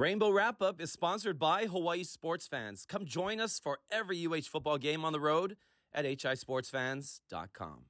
Rainbow Wrap Up is sponsored by Hawaii Sports Fans. Come join us for every UH football game on the road at hisportsfans.com.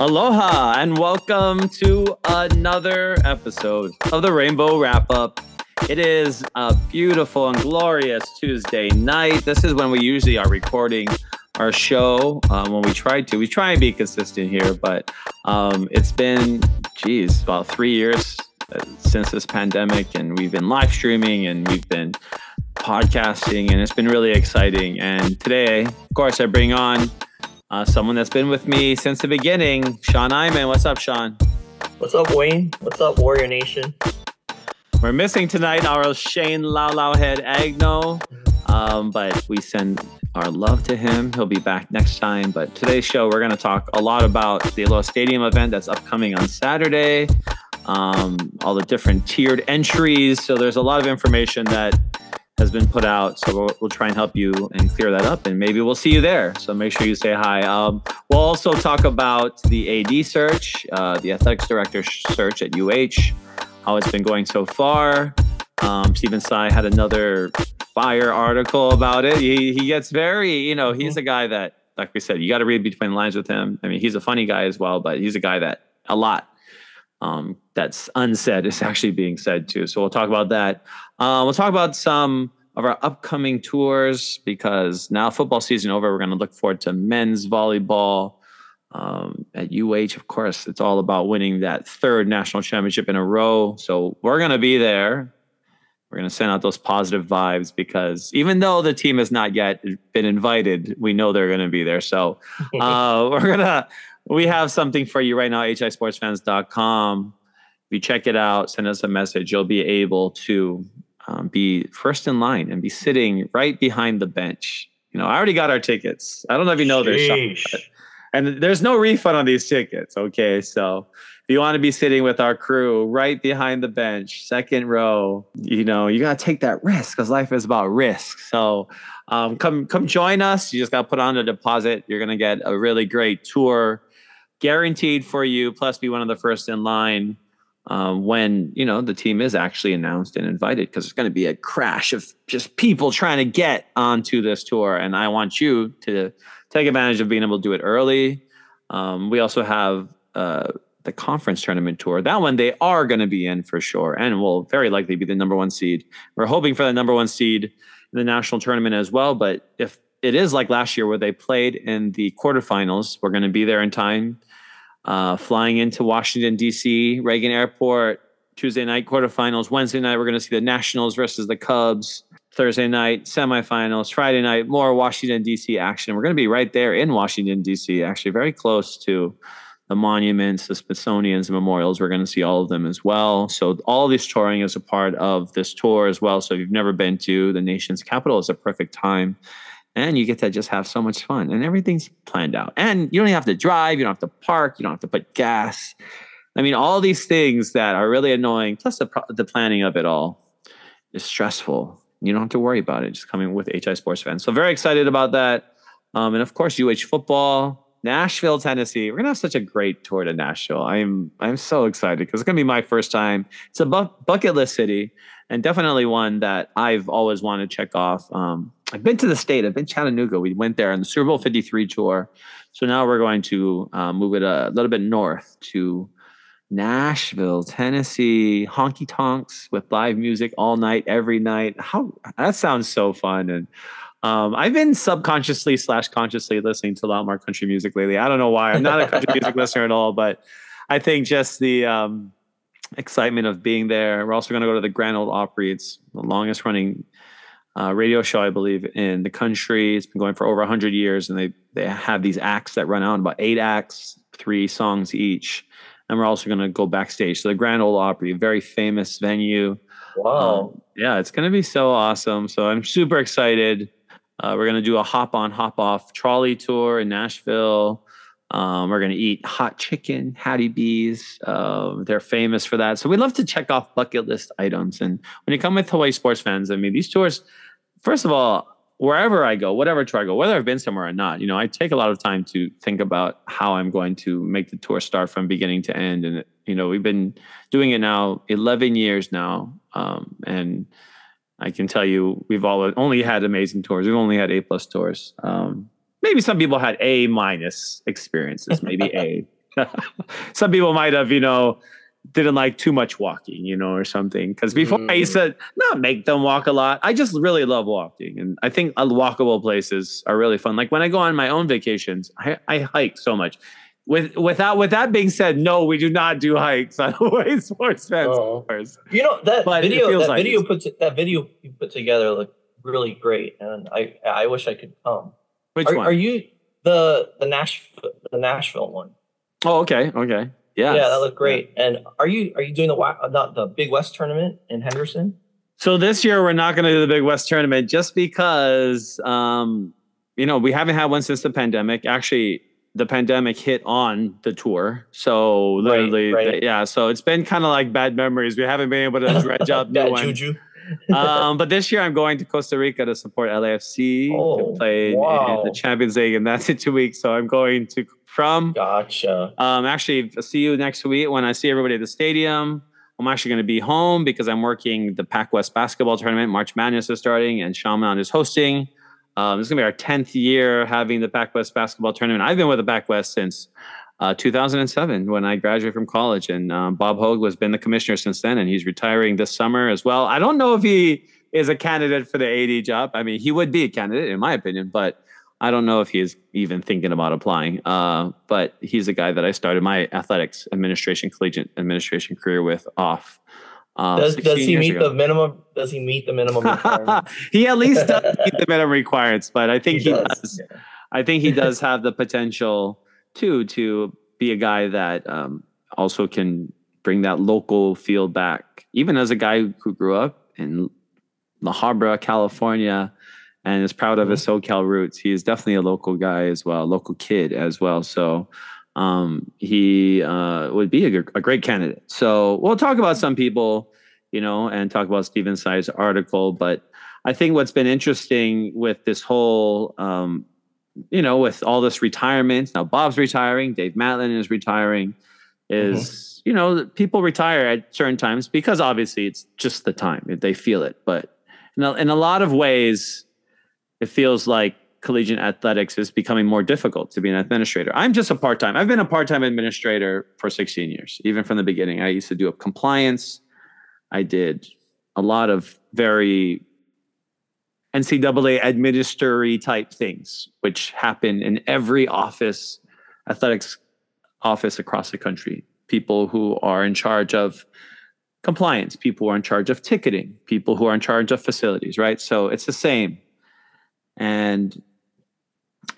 Aloha and welcome to another episode of the Rainbow Wrap Up. It is a beautiful and glorious Tuesday night. This is when we usually are recording our show. Um, when we try to, we try and be consistent here, but um, it's been, geez, about three years uh, since this pandemic, and we've been live streaming and we've been podcasting, and it's been really exciting. And today, of course, I bring on uh, someone that's been with me since the beginning, Sean Iman. What's up, Sean? What's up, Wayne? What's up, Warrior Nation? We're missing tonight our Shane Lau Lau Head Agno, um, but we send our love to him. He'll be back next time. But today's show, we're going to talk a lot about the Aloha Stadium event that's upcoming on Saturday, um, all the different tiered entries. So there's a lot of information that has been put out. So we'll, we'll, try and help you and clear that up, and maybe we'll see you there. So make sure you say hi. Um, we'll also talk about the AD search, uh, the athletics director search at UH, how it's been going so far. Um, Stephen Tsai had another fire article about it. He, he gets very, you know, he's a guy that, like we said, you got to read between the lines with him. I mean, he's a funny guy as well, but he's a guy that a lot um, that's unsaid is actually being said too. So we'll talk about that. Uh, we'll talk about some of our upcoming tours because now football season over. We're going to look forward to men's volleyball um, at UH. Of course, it's all about winning that third national championship in a row. So we're going to be there. We're going to send out those positive vibes because even though the team has not yet been invited, we know they're going to be there. So uh, we're going to we have something for you right now, hisportsfans.com. If you check it out, send us a message, you'll be able to um, be first in line and be sitting right behind the bench. You know, I already got our tickets. I don't know if you know this, and there's no refund on these tickets. Okay, so if you want to be sitting with our crew right behind the bench, second row, you know, you got to take that risk because life is about risk. So um, come come join us. You just got to put on a deposit. You're gonna get a really great tour guaranteed for you, plus be one of the first in line um, when you know the team is actually announced and invited because it's going to be a crash of just people trying to get onto this tour. And i want you to take advantage of being able to do it early. Um, we also have uh, the conference tournament tour. That one they are going to be in for sure and will very likely be the number one seed. We're hoping for the number one seed in the national tournament as well but if it is like last year where they played in the quarterfinals we're going to be there in time uh, flying into Washington, D.C., Reagan Airport, Tuesday night quarterfinals. Wednesday night, we're going to see the Nationals versus the Cubs. Thursday night, semifinals. Friday night, more Washington, D.C. action. We're going to be right there in Washington, D.C., actually, very close to the monuments, the Smithsonian's, memorials. We're going to see all of them as well. So, all this touring is a part of this tour as well. So, if you've never been to the nation's capital, it's a perfect time and you get to just have so much fun and everything's planned out. And you don't have to drive you don't have to park you don't have to put gas. I mean all these things that are really annoying plus the, the planning of it all is stressful. You don't have to worry about it just coming with hi sports fans. So very excited about that. Um, and of course uh football nashville tennessee we're gonna have such a great tour to nashville i'm i'm so excited because it's gonna be my first time it's a bu- bucket list city and definitely one that i've always wanted to check off um, I've been to the state. I've been Chattanooga. We went there on the Super Bowl 53 tour. So now we're going to uh, move it a little bit north to Nashville, Tennessee, honky tonks with live music all night, every night. How that sounds so fun. And um, I've been subconsciously slash consciously listening to a lot more country music lately. I don't know why. I'm not a country music listener at all, but I think just the um, excitement of being there. We're also going to go to the Grand Ole Opry. It's the longest running uh, radio show, I believe, in the country. It's been going for over 100 years, and they they have these acts that run out about eight acts, three songs each. And we're also going to go backstage. So the Grand Ole Opry, a very famous venue. Wow. Um, yeah, it's going to be so awesome. So I'm super excited. Uh, we're going to do a hop on, hop off trolley tour in Nashville. Um, we're going to eat hot chicken, Hattie B's. Uh, they're famous for that. So we love to check off bucket list items. And when you come with Hawaii sports fans, I mean, these tours, first of all, wherever I go, whatever tour I go, whether I've been somewhere or not, you know, I take a lot of time to think about how I'm going to make the tour start from beginning to end. And, you know, we've been doing it now 11 years now. Um, and I can tell you, we've all only had amazing tours. We've only had A plus tours. Um, maybe some people had A minus experiences, maybe A. some people might have, you know, didn't like too much walking, you know, or something. Because before mm. I used to not make them walk a lot. I just really love walking, and I think walkable places are really fun. Like when I go on my own vacations, I, I hike so much. With without with that being said, no, we do not do hikes on Hawaii Sports Fans. Oh. You know that but video that like video put that video you put together looked really great, and I I wish I could come. Which are, one? Are you the the Nashville the Nashville one? Oh, okay, okay. Yeah, yeah, that looked great. And are you are you doing the not the Big West tournament in Henderson? So this year we're not going to do the Big West tournament just because um, you know we haven't had one since the pandemic. Actually, the pandemic hit on the tour, so literally, right, right. yeah. So it's been kind of like bad memories. We haven't been able to dredge up new. Juju. um, but this year I'm going to Costa Rica to support LAFC oh, to play wow. in the Champions League, and that's in two weeks. So I'm going to from. Gotcha. Um, actually, I'll see you next week when I see everybody at the stadium. I'm actually going to be home because I'm working the Pac West basketball tournament. March Madness is starting, and Shaman is hosting. Um, this is going to be our 10th year having the Pac West basketball tournament. I've been with the Pac West since uh, 2007 when I graduated from college, and um, Bob Hogue has been the commissioner since then, and he's retiring this summer as well. I don't know if he is a candidate for the AD job. I mean, he would be a candidate in my opinion, but I don't know if he's even thinking about applying, uh, but he's a guy that I started my athletics administration, collegiate administration career with off. Uh, does does he meet ago. the minimum? Does he meet the minimum requirements? he at least does meet the minimum requirements, but I think he, he does. does. Yeah. I think he does have the potential too to be a guy that um, also can bring that local feel back. Even as a guy who grew up in La Habra, California, and is proud of his mm-hmm. SoCal roots. He is definitely a local guy as well, local kid as well. So um, he uh, would be a, a, great candidate. So we'll talk about some people, you know, and talk about Stephen Tsai's article. But I think what's been interesting with this whole, um, you know, with all this retirement now, Bob's retiring, Dave Matlin is retiring, is. Mm-hmm. You know, people retire at certain times because obviously it's just the time they feel it. But in a, in a lot of ways, it feels like collegiate athletics is becoming more difficult to be an administrator. I'm just a part time. I've been a part time administrator for 16 years, even from the beginning. I used to do up compliance. I did a lot of very NCAA administratory type things, which happen in every office, athletics office across the country. People who are in charge of compliance, people who are in charge of ticketing, people who are in charge of facilities, right? So it's the same and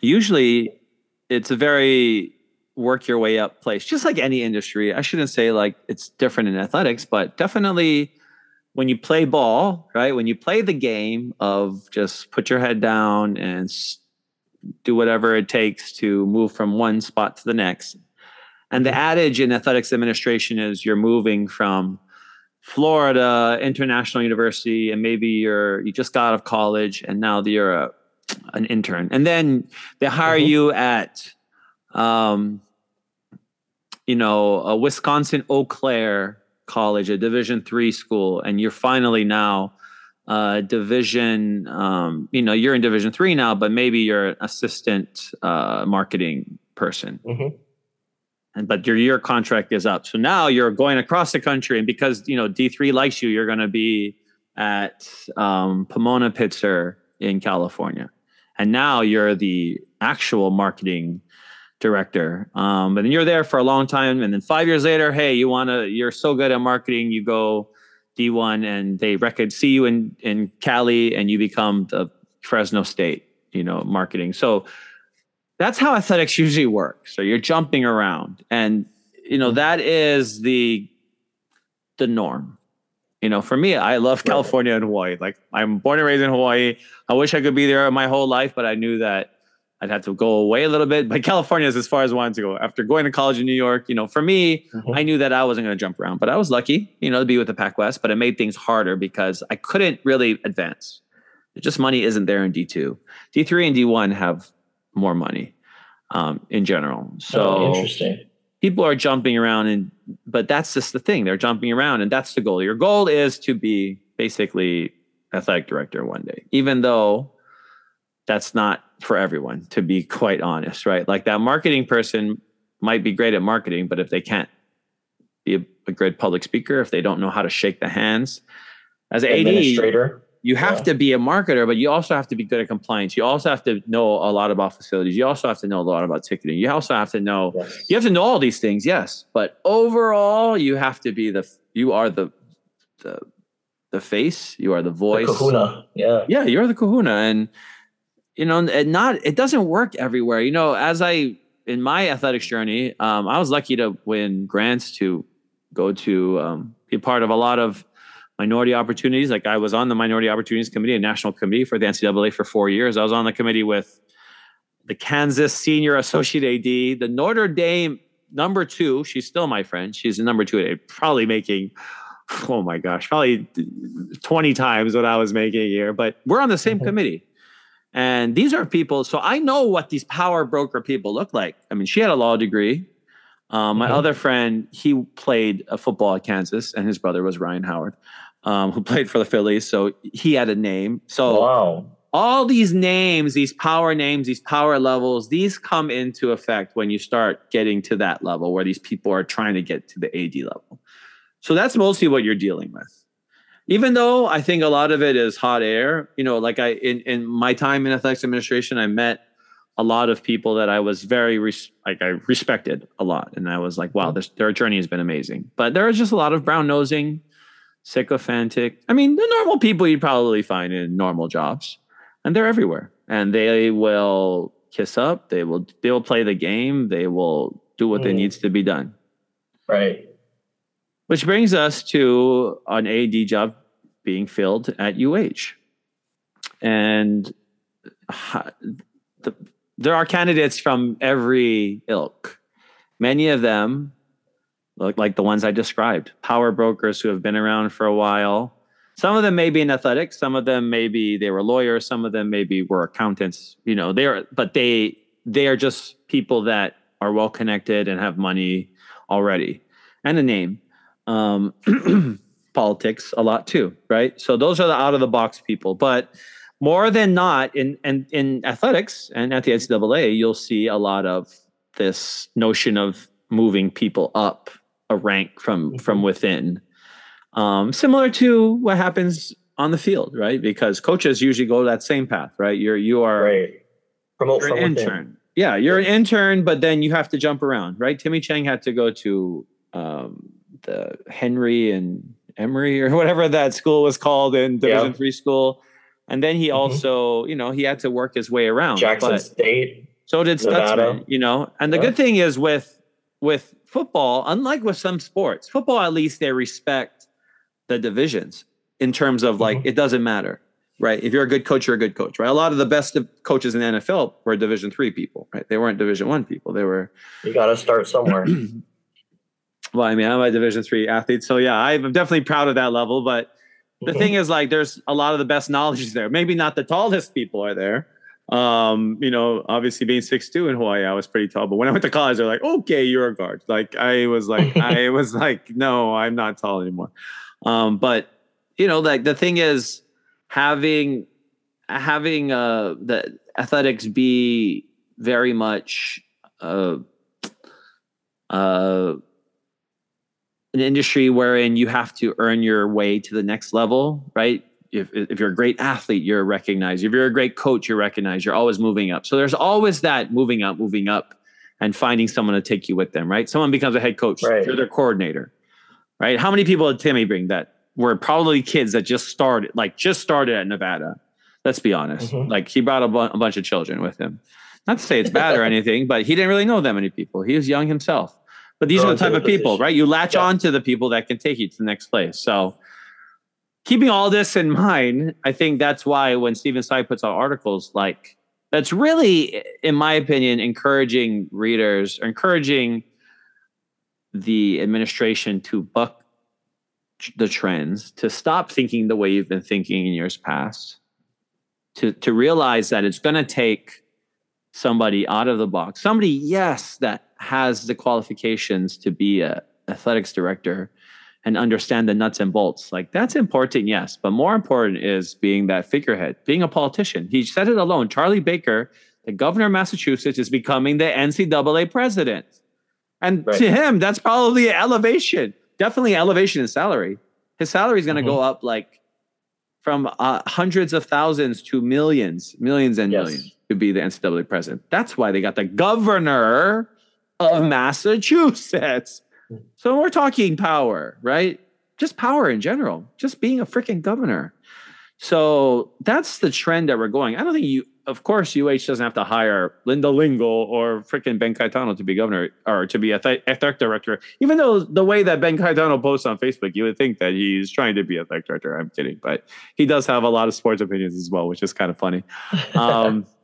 usually it's a very work your way up place, just like any industry. I shouldn't say like it's different in athletics, but definitely when you play ball, right? When you play the game of just put your head down and do whatever it takes to move from one spot to the next. And the mm-hmm. adage in athletics administration is you're moving from Florida International University, and maybe you're you just got out of college, and now you're a an intern, and then they hire mm-hmm. you at, um, you know, a Wisconsin Eau Claire College, a Division three school, and you're finally now uh, division um, you know you're in division three now but maybe you're an assistant uh, marketing person mm-hmm. and but your year contract is up so now you're going across the country and because you know d3 likes you you're going to be at um, pomona pitzer in california and now you're the actual marketing director. Um, and you're there for a long time, and then five years later, hey, you want to? You're so good at marketing, you go D1, and they record see you in in Cali, and you become the Fresno State, you know, marketing. So that's how athletics usually works So you're jumping around, and you know that is the the norm you know, for me, I love California and Hawaii. Like I'm born and raised in Hawaii. I wish I could be there my whole life, but I knew that I'd have to go away a little bit. But California is as far as I wanted to go. After going to college in New York, you know, for me, mm-hmm. I knew that I wasn't going to jump around, but I was lucky, you know, to be with the Pac West. But it made things harder because I couldn't really advance. just money isn't there in D two. D three and D one have more money um, in general. So oh, interesting. People are jumping around, and but that's just the thing. They're jumping around, and that's the goal. Your goal is to be basically athletic director one day, even though that's not for everyone, to be quite honest, right? Like that marketing person might be great at marketing, but if they can't be a, a great public speaker, if they don't know how to shake the hands as an administrator, you have yeah. to be a marketer, but you also have to be good at compliance. You also have to know a lot about facilities. You also have to know a lot about ticketing. You also have to know yes. you have to know all these things, yes. But overall, you have to be the you are the the the face. You are the voice. The kahuna. Yeah. Yeah, you're the kahuna, and you know, and not it doesn't work everywhere. You know, as I in my athletics journey, um, I was lucky to win grants to go to um, be part of a lot of minority opportunities. Like I was on the minority opportunities committee, a national committee for the NCAA for four years. I was on the committee with the Kansas senior associate AD, the Notre Dame number two. She's still my friend. She's the number two, probably making oh my gosh, probably 20 times what I was making a year, but we're on the same mm-hmm. committee. And these are people, so I know what these power broker people look like. I mean, she had a law degree. Um, my mm-hmm. other friend, he played football at Kansas, and his brother was Ryan Howard, um, who played for the Phillies. So he had a name. So wow. all these names, these power names, these power levels, these come into effect when you start getting to that level where these people are trying to get to the AD level. So that's mostly what you're dealing with even though I think a lot of it is hot air, you know, like I in in my time in athletics administration, I met a lot of people that I was very res- like I respected a lot, and I was like, wow, this, their journey has been amazing. But there is just a lot of brown nosing, sycophantic. I mean, the normal people you'd probably find in normal jobs, and they're everywhere, and they will kiss up, they will they will play the game, they will do what mm. they needs to be done. Right. Which brings us to an AD job being filled at UH. And the, there are candidates from every ilk. Many of them look like the ones I described power brokers who have been around for a while. Some of them may be in athletics, some of them maybe they were lawyers, some of them maybe were accountants, you know, they're but they they are just people that are well connected and have money already and a name um, politics a lot too, right? So those are the out of the box people. But more than not, in, in in athletics and at the NCAA, you'll see a lot of this notion of moving people up a rank from mm-hmm. from within. Um, similar to what happens on the field, right? Because coaches usually go that same path, right? You're you are right. Promote you're an intern. Within. Yeah, you're an intern, but then you have to jump around, right? Timmy Chang had to go to um, the Henry and Emory or whatever that school was called in Division yeah. three school. And then he mm-hmm. also, you know, he had to work his way around. Jackson State. So did Stutzman, you know. And the yeah. good thing is with with football, unlike with some sports, football at least they respect the divisions in terms of like mm-hmm. it doesn't matter, right? If you're a good coach, you're a good coach, right? A lot of the best coaches in the NFL were Division three people, right? They weren't Division one people. They were. You got to start somewhere. well, I mean, I'm a Division three athlete, so yeah, I'm definitely proud of that level. But the thing is, like, there's a lot of the best knowledge is there. Maybe not the tallest people are there. Um, you know, obviously being six two in Hawaii, I was pretty tall. But when I went to college, they're like, "Okay, you're a guard." Like, I was like, I was like, "No, I'm not tall anymore." Um, but you know, like the thing is, having having uh the athletics be very much uh uh an industry wherein you have to earn your way to the next level, right? If, if you're a great athlete, you're recognized. If you're a great coach, you're recognized. You're always moving up. So there's always that moving up, moving up, and finding someone to take you with them, right? Someone becomes a head coach, right. you're their coordinator, right? How many people did Timmy bring that were probably kids that just started, like just started at Nevada? Let's be honest. Mm-hmm. Like he brought a, bu- a bunch of children with him. Not to say it's bad or anything, but he didn't really know that many people. He was young himself. But these are the type of people, right? You latch yeah. on to the people that can take you to the next place. So keeping all this in mind, I think that's why when Stephen Tsai puts out articles like that's really, in my opinion, encouraging readers, encouraging the administration to buck the trends, to stop thinking the way you've been thinking in years past, to to realize that it's going to take somebody out of the box, somebody, yes, that has the qualifications to be a athletics director and understand the nuts and bolts. Like that's important, yes, but more important is being that figurehead, being a politician. He said it alone. Charlie Baker, the governor of Massachusetts, is becoming the NCAA president. And right. to him, that's probably an elevation. Definitely elevation in salary. His salary is going to mm-hmm. go up like from uh, hundreds of thousands to millions, millions and yes. millions to be the NCAA president. That's why they got the governor of Massachusetts. So we're talking power, right? Just power in general, just being a freaking governor. So that's the trend that we're going. I don't think you of course, UH doesn't have to hire Linda Lingle or freaking Ben Cayetano to be governor or to be a athletic director. Even though the way that Ben Cayetano posts on Facebook, you would think that he's trying to be a athletic director. I'm kidding, but he does have a lot of sports opinions as well, which is kind of funny. Um,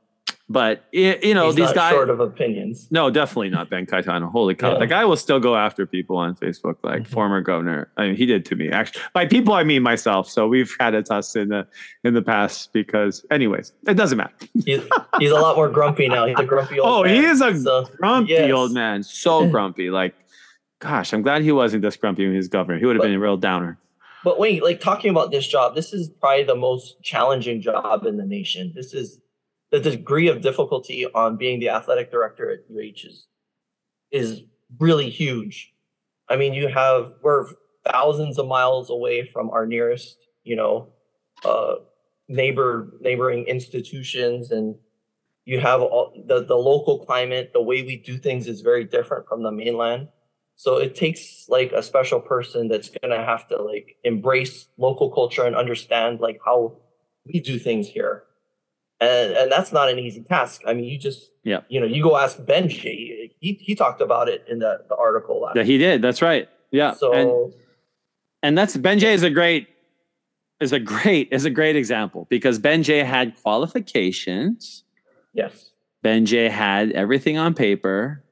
but you know, He's these guys short of opinions. No, definitely not Ben Cayetano. Holy cow! Yeah. The guy will still go after people on Facebook, like mm-hmm. former governor. I mean, he did to me. Actually, by people I mean myself. So we've had a tuss in the in the past because, anyways, it doesn't matter. he's, he's a lot more grumpy now. He's a grumpy old. Man. Oh, man, he is a so, grumpy yes. old man. So grumpy. Like, gosh, I'm glad he wasn't this grumpy when he was governor. He would have been a real downer. But wait, like talking about this job, this is probably the most challenging job in the nation. This is the degree of difficulty on being the athletic director at UH is is really huge. I mean, you have we're thousands of miles away from our nearest, you know, uh, neighbor neighboring institutions, and you have all, the the local climate. The way we do things is very different from the mainland. So it takes like a special person that's gonna have to like embrace local culture and understand like how we do things here and and that's not an easy task. I mean, you just yeah, you know, you go ask Ben Jay. He he talked about it in the, the article. Last yeah, he did. That's right. Yeah. So and, and that's Ben Jay is a great is a great is a great example because Ben Jay had qualifications. Yes. Ben Jay had everything on paper.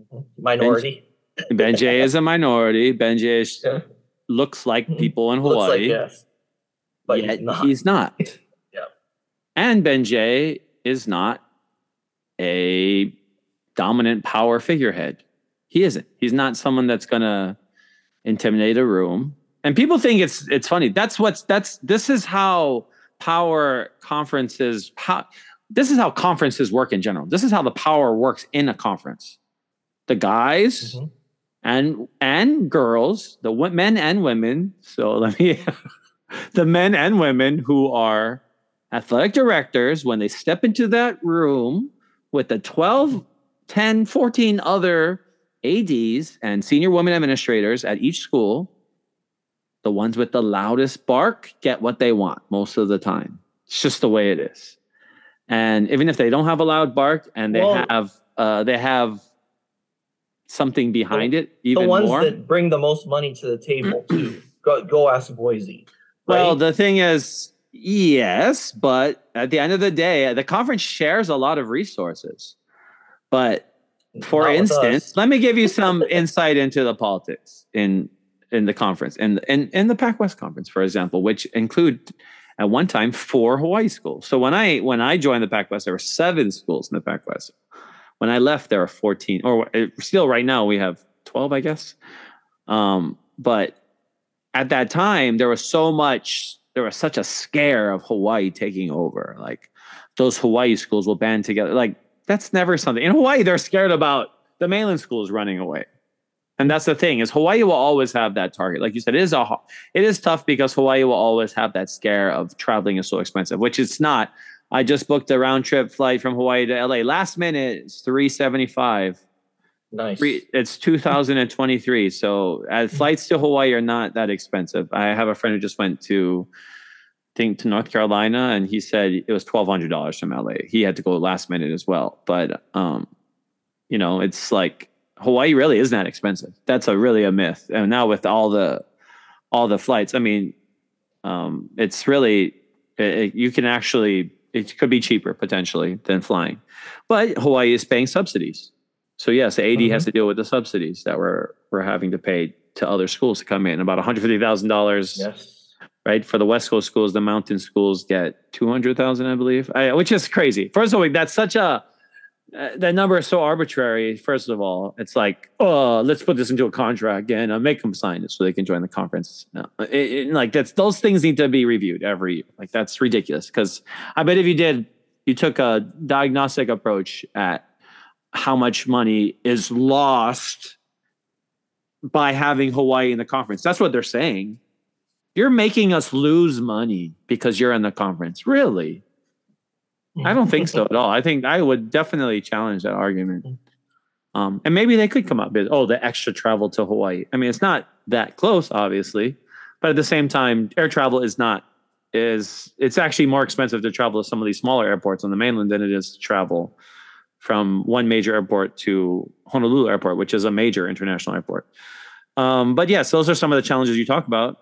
Mm-hmm. Minority. Ben Jay is a minority. Ben Jay yeah. looks like mm-hmm. people in Hawaii. Looks like, yes. But he's not. He's not. And Ben Jay is not a dominant power figurehead. He isn't. He's not someone that's going to intimidate a room. And people think it's it's funny. That's what's that's this is how power conferences how this is how conferences work in general. This is how the power works in a conference. The guys mm-hmm. and and girls, the men and women. So let me the men and women who are athletic directors, when they step into that room with the 12, 10, 14 other ADs and senior women administrators at each school, the ones with the loudest bark get what they want most of the time. It's just the way it is. And even if they don't have a loud bark and they well, have uh, they have something behind the, it, even the ones more. that bring the most money to the table too. go go ask Boise. Right? Well, the thing is, Yes, but at the end of the day, the conference shares a lot of resources. But for Not instance, let me give you some insight into the politics in in the conference and in, in, in the Pac West conference, for example, which include at one time four Hawaii schools. So when I when I joined the Pac West, there were seven schools in the Pac West. When I left, there are fourteen, or still right now we have twelve, I guess. Um, but at that time, there was so much there was such a scare of Hawaii taking over. Like those Hawaii schools will band together. Like that's never something. In Hawaii, they're scared about the mainland schools running away. And that's the thing is Hawaii will always have that target. Like you said, it is a it is tough because Hawaii will always have that scare of traveling is so expensive, which it's not. I just booked a round trip flight from Hawaii to LA. Last minute, it's 375 Nice. It's 2023. So uh, flights to Hawaii are not that expensive. I have a friend who just went to, I think, to North Carolina, and he said it was twelve hundred dollars from LA. He had to go last minute as well. But um, you know, it's like Hawaii really isn't that expensive. That's a really a myth. And now with all the all the flights, I mean, um, it's really it, you can actually it could be cheaper potentially than flying. But Hawaii is paying subsidies. So yes, AD mm-hmm. has to deal with the subsidies that we're we're having to pay to other schools to come in. About one hundred fifty thousand dollars. Yes. Right for the West Coast schools, the mountain schools get two hundred thousand, I believe, I, which is crazy. First of all, that's such a uh, that number is so arbitrary. First of all, it's like, oh, let's put this into a contract and uh, make them sign it so they can join the conference. No, it, it, like that's those things need to be reviewed every year. Like that's ridiculous. Because I bet if you did, you took a diagnostic approach at how much money is lost by having Hawaii in the conference. That's what they're saying. You're making us lose money because you're in the conference. Really? I don't think so at all. I think I would definitely challenge that argument. Um, and maybe they could come up with, oh, the extra travel to Hawaii. I mean, it's not that close, obviously, but at the same time, air travel is not is it's actually more expensive to travel to some of these smaller airports on the mainland than it is to travel from one major airport to Honolulu Airport, which is a major international airport. Um, but yes, those are some of the challenges you talk about.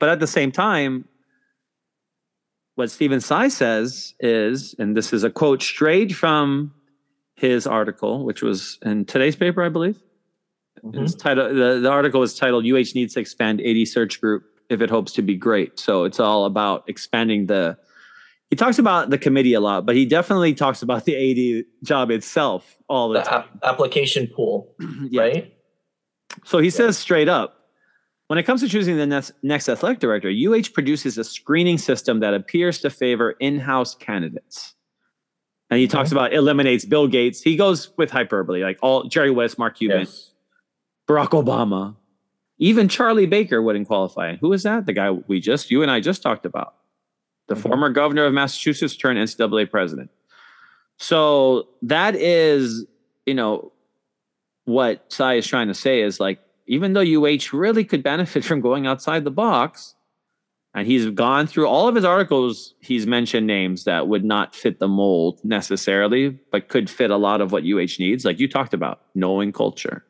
But at the same time, what Stephen Tsai says is, and this is a quote straight from his article, which was in today's paper, I believe. Mm-hmm. It's titled, the, the article is titled UH Needs to Expand AD Search Group if it hopes to be great. So it's all about expanding the. He talks about the committee a lot, but he definitely talks about the AD job itself all the, the time. application pool, yeah. right? So he yeah. says straight up when it comes to choosing the next, next athletic director, UH produces a screening system that appears to favor in house candidates. And he okay. talks about eliminates Bill Gates. He goes with hyperbole, like all Jerry West, Mark Cuban, yes. Barack Obama, even Charlie Baker wouldn't qualify. Who is that? The guy we just, you and I just talked about, the mm-hmm. former governor of Massachusetts turned NCAA president. So that is, you know, what Tsai is trying to say is like even though UH really could benefit from going outside the box, and he's gone through all of his articles, he's mentioned names that would not fit the mold necessarily, but could fit a lot of what UH needs. Like you talked about, knowing culture,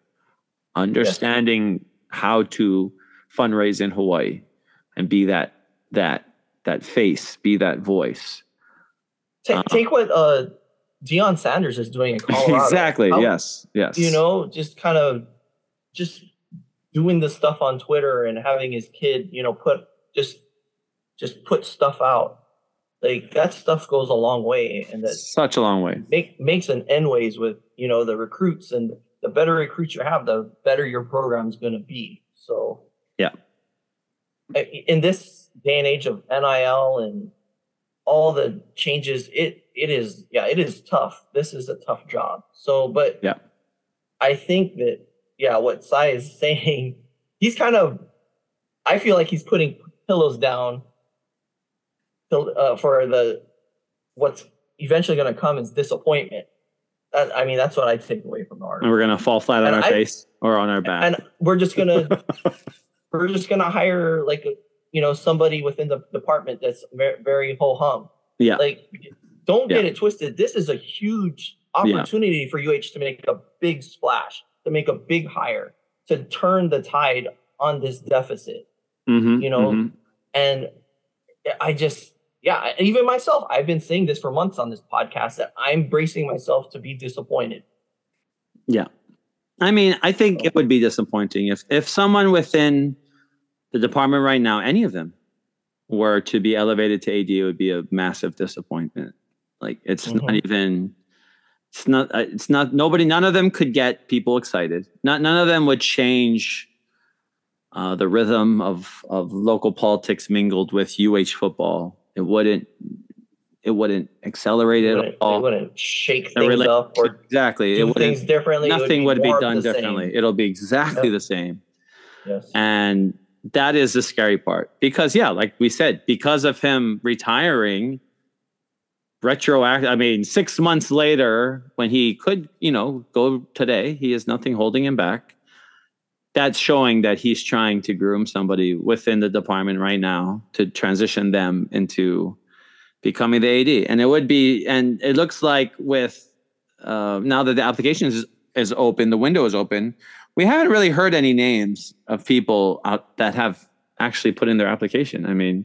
understanding yes. how to fundraise in Hawaii and be that that that face, be that voice. Take, uh, take what uh Deion Sanders is doing in Colorado. exactly. How, yes. Yes. You know, just kind of just doing the stuff on Twitter and having his kid, you know, put just just put stuff out. Like that stuff goes a long way, and that such a long way make makes an end ways with you know the recruits, and the better recruits you have, the better your program's going to be. So yeah, in this day and age of NIL and all the changes, it it is yeah, it is tough. This is a tough job. So, but yeah, I think that yeah, what Tsai is saying, he's kind of, I feel like he's putting pillows down uh, for the what's eventually going to come is disappointment. That, I mean, that's what I take away from the article. And we're going to fall flat and on our I, face or on our back. And we're just going to, we're just going to hire like, you know, somebody within the department that's very, very ho hum. Yeah. Like, don't get yeah. it twisted. This is a huge opportunity yeah. for UH to make a big splash to make a big hire to turn the tide on this deficit. Mm-hmm, you know, mm-hmm. and I just, yeah, even myself, I've been saying this for months on this podcast that I'm bracing myself to be disappointed. Yeah. I mean, I think it would be disappointing if if someone within the department right now, any of them, were to be elevated to AD, it would be a massive disappointment. Like it's mm-hmm. not even it's not uh, it's not nobody none of them could get people excited not none of them would change uh, the rhythm of of local politics mingled with UH football it wouldn't it wouldn't accelerate it, it all. It wouldn't shake things really, up or exactly it things differently. Nothing would be, would be done differently. Same. It'll be exactly yep. the same. Yes. And that is the scary part because yeah, like we said, because of him retiring, retroactive. I mean, six months later, when he could, you know, go today, he has nothing holding him back. That's showing that he's trying to groom somebody within the department right now to transition them into becoming the AD. And it would be, and it looks like with uh, now that the application is, is open, the window is open. We haven't really heard any names of people out that have actually put in their application. I mean,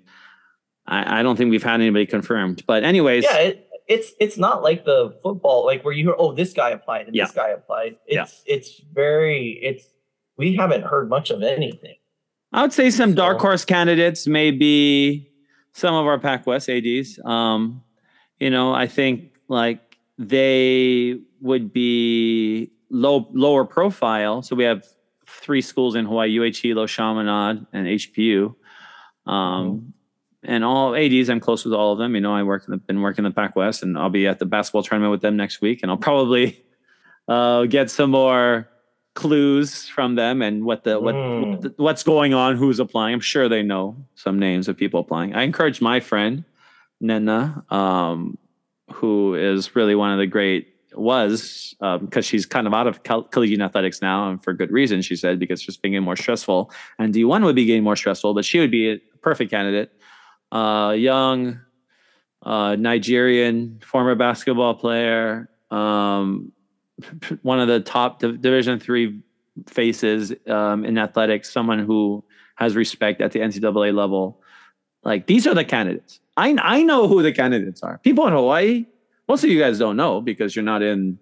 I, I don't think we've had anybody confirmed. But anyways, yeah, it, it's it's not like the football like where you hear oh this guy applied and Yeah. this guy applied. It's it's very it's we haven't heard much of anything. I would say some dark horse candidates may be some of our Pac West ads. Um, you know, I think like they would be low lower profile. So we have three schools in Hawaii: UH Hilo, Chaminade, and HPU. Um, And all ads, I'm close with all of them. You know, I work in the, been working in the Pac West, and I'll be at the basketball tournament with them next week, and I'll probably uh, get some more clues from them and what the what Mm. what's going on, who's applying. I'm sure they know some names of people applying. I encourage my friend Nena, um, who is really one of the great was because she's kind of out of col- collegiate athletics now, and for good reason. She said because it's just being more stressful, and D1 would be getting more stressful, but she would be a perfect candidate. Uh, young, uh, Nigerian former basketball player, um, one of the top Div- Division three faces um, in athletics, someone who has respect at the NCAA level. Like these are the candidates. I I know who the candidates are. People in Hawaii, most of you guys don't know because you're not in.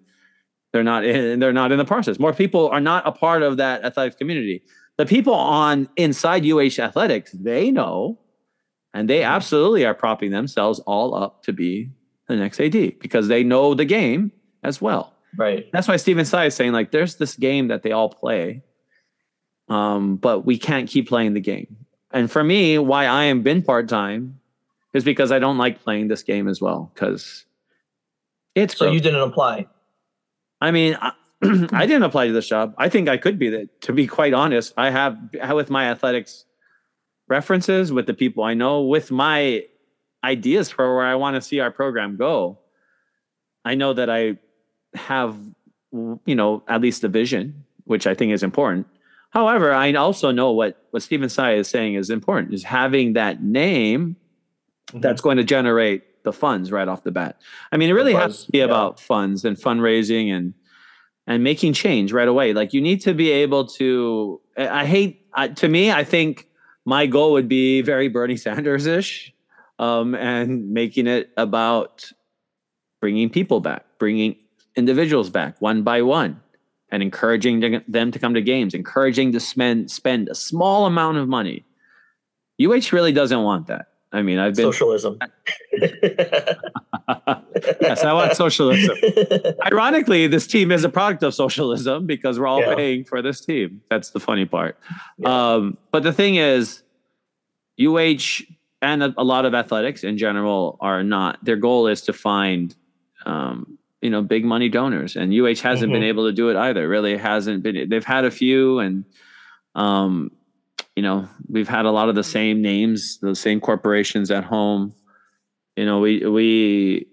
They're not in. They're not in the process. More people are not a part of that athletics community. The people on inside UH athletics, they know, and they absolutely are propping themselves all up to be the next AD because they know the game as well Right. that's why Stephen Tsai is saying like there's this game that they all play, um, but we can't keep playing the game. And for me, why I am been part time is because I don't like playing this game as well because it's So gross. you didn't apply. I mean, I, I didn't apply to this job. I think I could be that. To be quite honest, I have with my athletics references, with the people I know, with my ideas for where I want to see our program go. I know that I have, you know, at least the vision, which I think is important. However, I also know what what Stephen Tsai is saying is important is having that name mm-hmm. that's going to generate the funds right off the bat. I mean, it really has to be yeah. about funds and fundraising and and making change right away. Like you need to be able to. I hate. I, to me, I think my goal would be very Bernie Sanders ish, um, and making it about bringing people back, bringing individuals back one by one, and encouraging them- them to come to games, encouraging to spend spend a small amount of money. UH really doesn't want that. I mean, I've been Socialism. yes, I want socialism. Ironically, this team is a product of socialism because we're all Yeah. paying for this team. That's the funny part. Yeah. Um, but the thing is, UH and a, a lot of athletics in general are not. Their goal is to find, um, you know, big money donors, and UH hasn't been Mhm. able to do it either. Really hasn't been. They've had a few, and um, you know, we've had a lot of the same names, the same corporations at home. You know, we we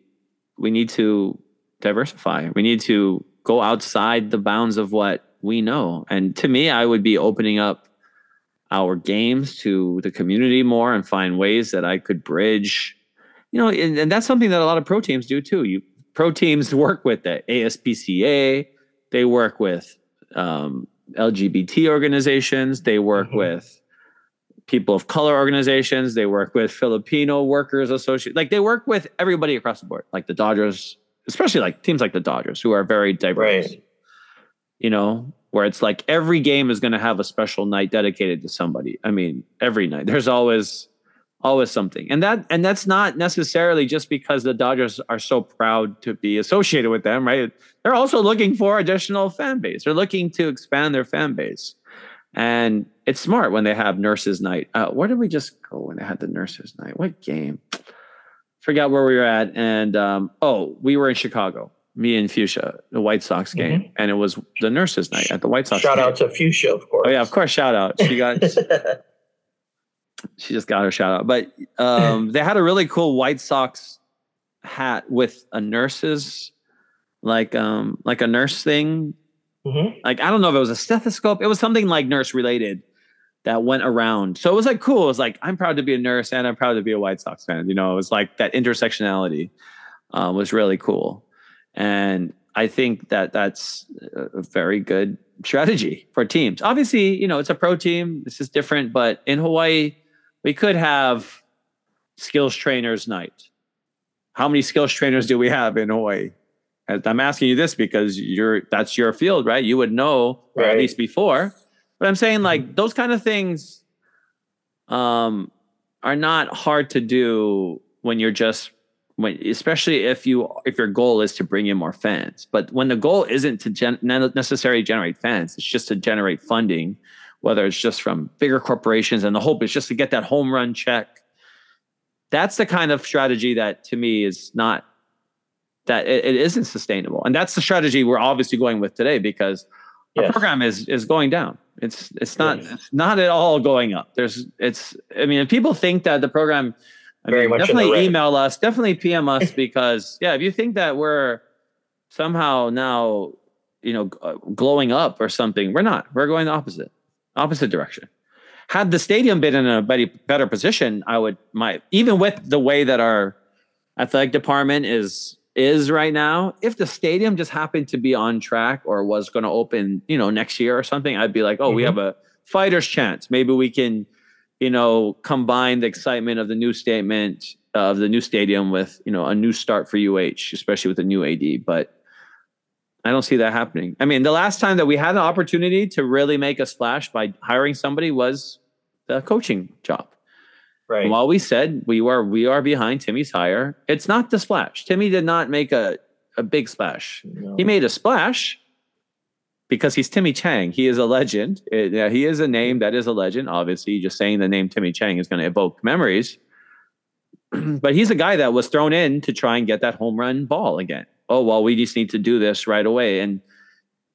we need to diversify. We need to go outside the bounds of what we know. And to me, I would be opening up our games to the community more and find ways that I could bridge. You know, and, and that's something that a lot of pro teams do too. You pro teams work with the ASPCA, they work with um, LGBT organizations, they work Mhm. with people of color organizations, they work with Filipino workers associate, like they work with everybody across the board, like the Dodgers, especially like teams like the Dodgers, who are very diverse right. you know, where it's like every game is going to have a special night dedicated to somebody. I mean, every night there's always always something. And that and that's not necessarily just because the Dodgers are so proud to be associated with them, right? They're also looking for additional fan base. They're looking to expand their fan base. And it's smart when they have nurses night. Uh, where did we just go when they had the nurses night? What game? Forgot where we were at. And um, oh, we were in Chicago. Me and Fuchsia, the White Sox game, and it was the nurses' night at the White Sox. Shout game. out to Fuchsia, of course. Oh yeah, of course. Shout out. She got she just got her shout out. But um, they had a really cool White Sox hat with a nurse's like um like a nurse thing. Mhm. Like I don't know if it was a stethoscope. It was something like nurse related that went around. So it was like cool. It was like I'm proud to be a nurse and I'm proud to be a White Sox fan. You know, it was like that intersectionality uh, was really cool, and I think that that's a very good strategy for teams. Obviously, you know, it's a pro team. This is different, but in Hawaii, we could have skills trainers night. How many skills trainers do we have in Hawaii? I'm asking you this because you're that's your field, right? You would know, right. at least before. But I'm saying like those kind of things um, are not hard to do when you're just when especially if you if your goal is to bring in more fans. But when the goal isn't to gen, necessarily generate fans, it's just to generate funding, whether it's just from bigger corporations, and the hope is just to get that home run check. That's the kind of strategy that to me is not that it, it isn't sustainable. And that's the strategy we're obviously going with today because yes. our program is is going down. It's it's not yes. it's not at all going up. There's it's I mean if people think that the program I Very mean, definitely email us, definitely PM us because yeah, if you think that we're somehow now you know uh, glowing up or something, we're not. We're going the opposite opposite direction. Had the stadium been in a better position, I would my even with the way that our athletic department is is right now. If the stadium just happened to be on track or was going to open, you know, next year or something, I'd be like, oh, mm-hmm. we have a fighter's chance. Maybe we can, you know, combine the excitement of the new statement of the new stadium with, you know, a new start for UH, especially with the new AD. But I don't see that happening. I mean, the last time that we had an opportunity to really make a splash by hiring somebody was the coaching job. Right. And while we said we were we are behind Timmy's hire, it's not the splash. Timmy did not make a, a big splash. No. He made a splash because he's Timmy Chang. He is a legend. It, yeah, he is a name that is a legend. Obviously, just saying the name Timmy Chang is going to evoke memories. but he's a guy that was thrown in to try and get that home run ball again. Oh well, we just need to do this right away. And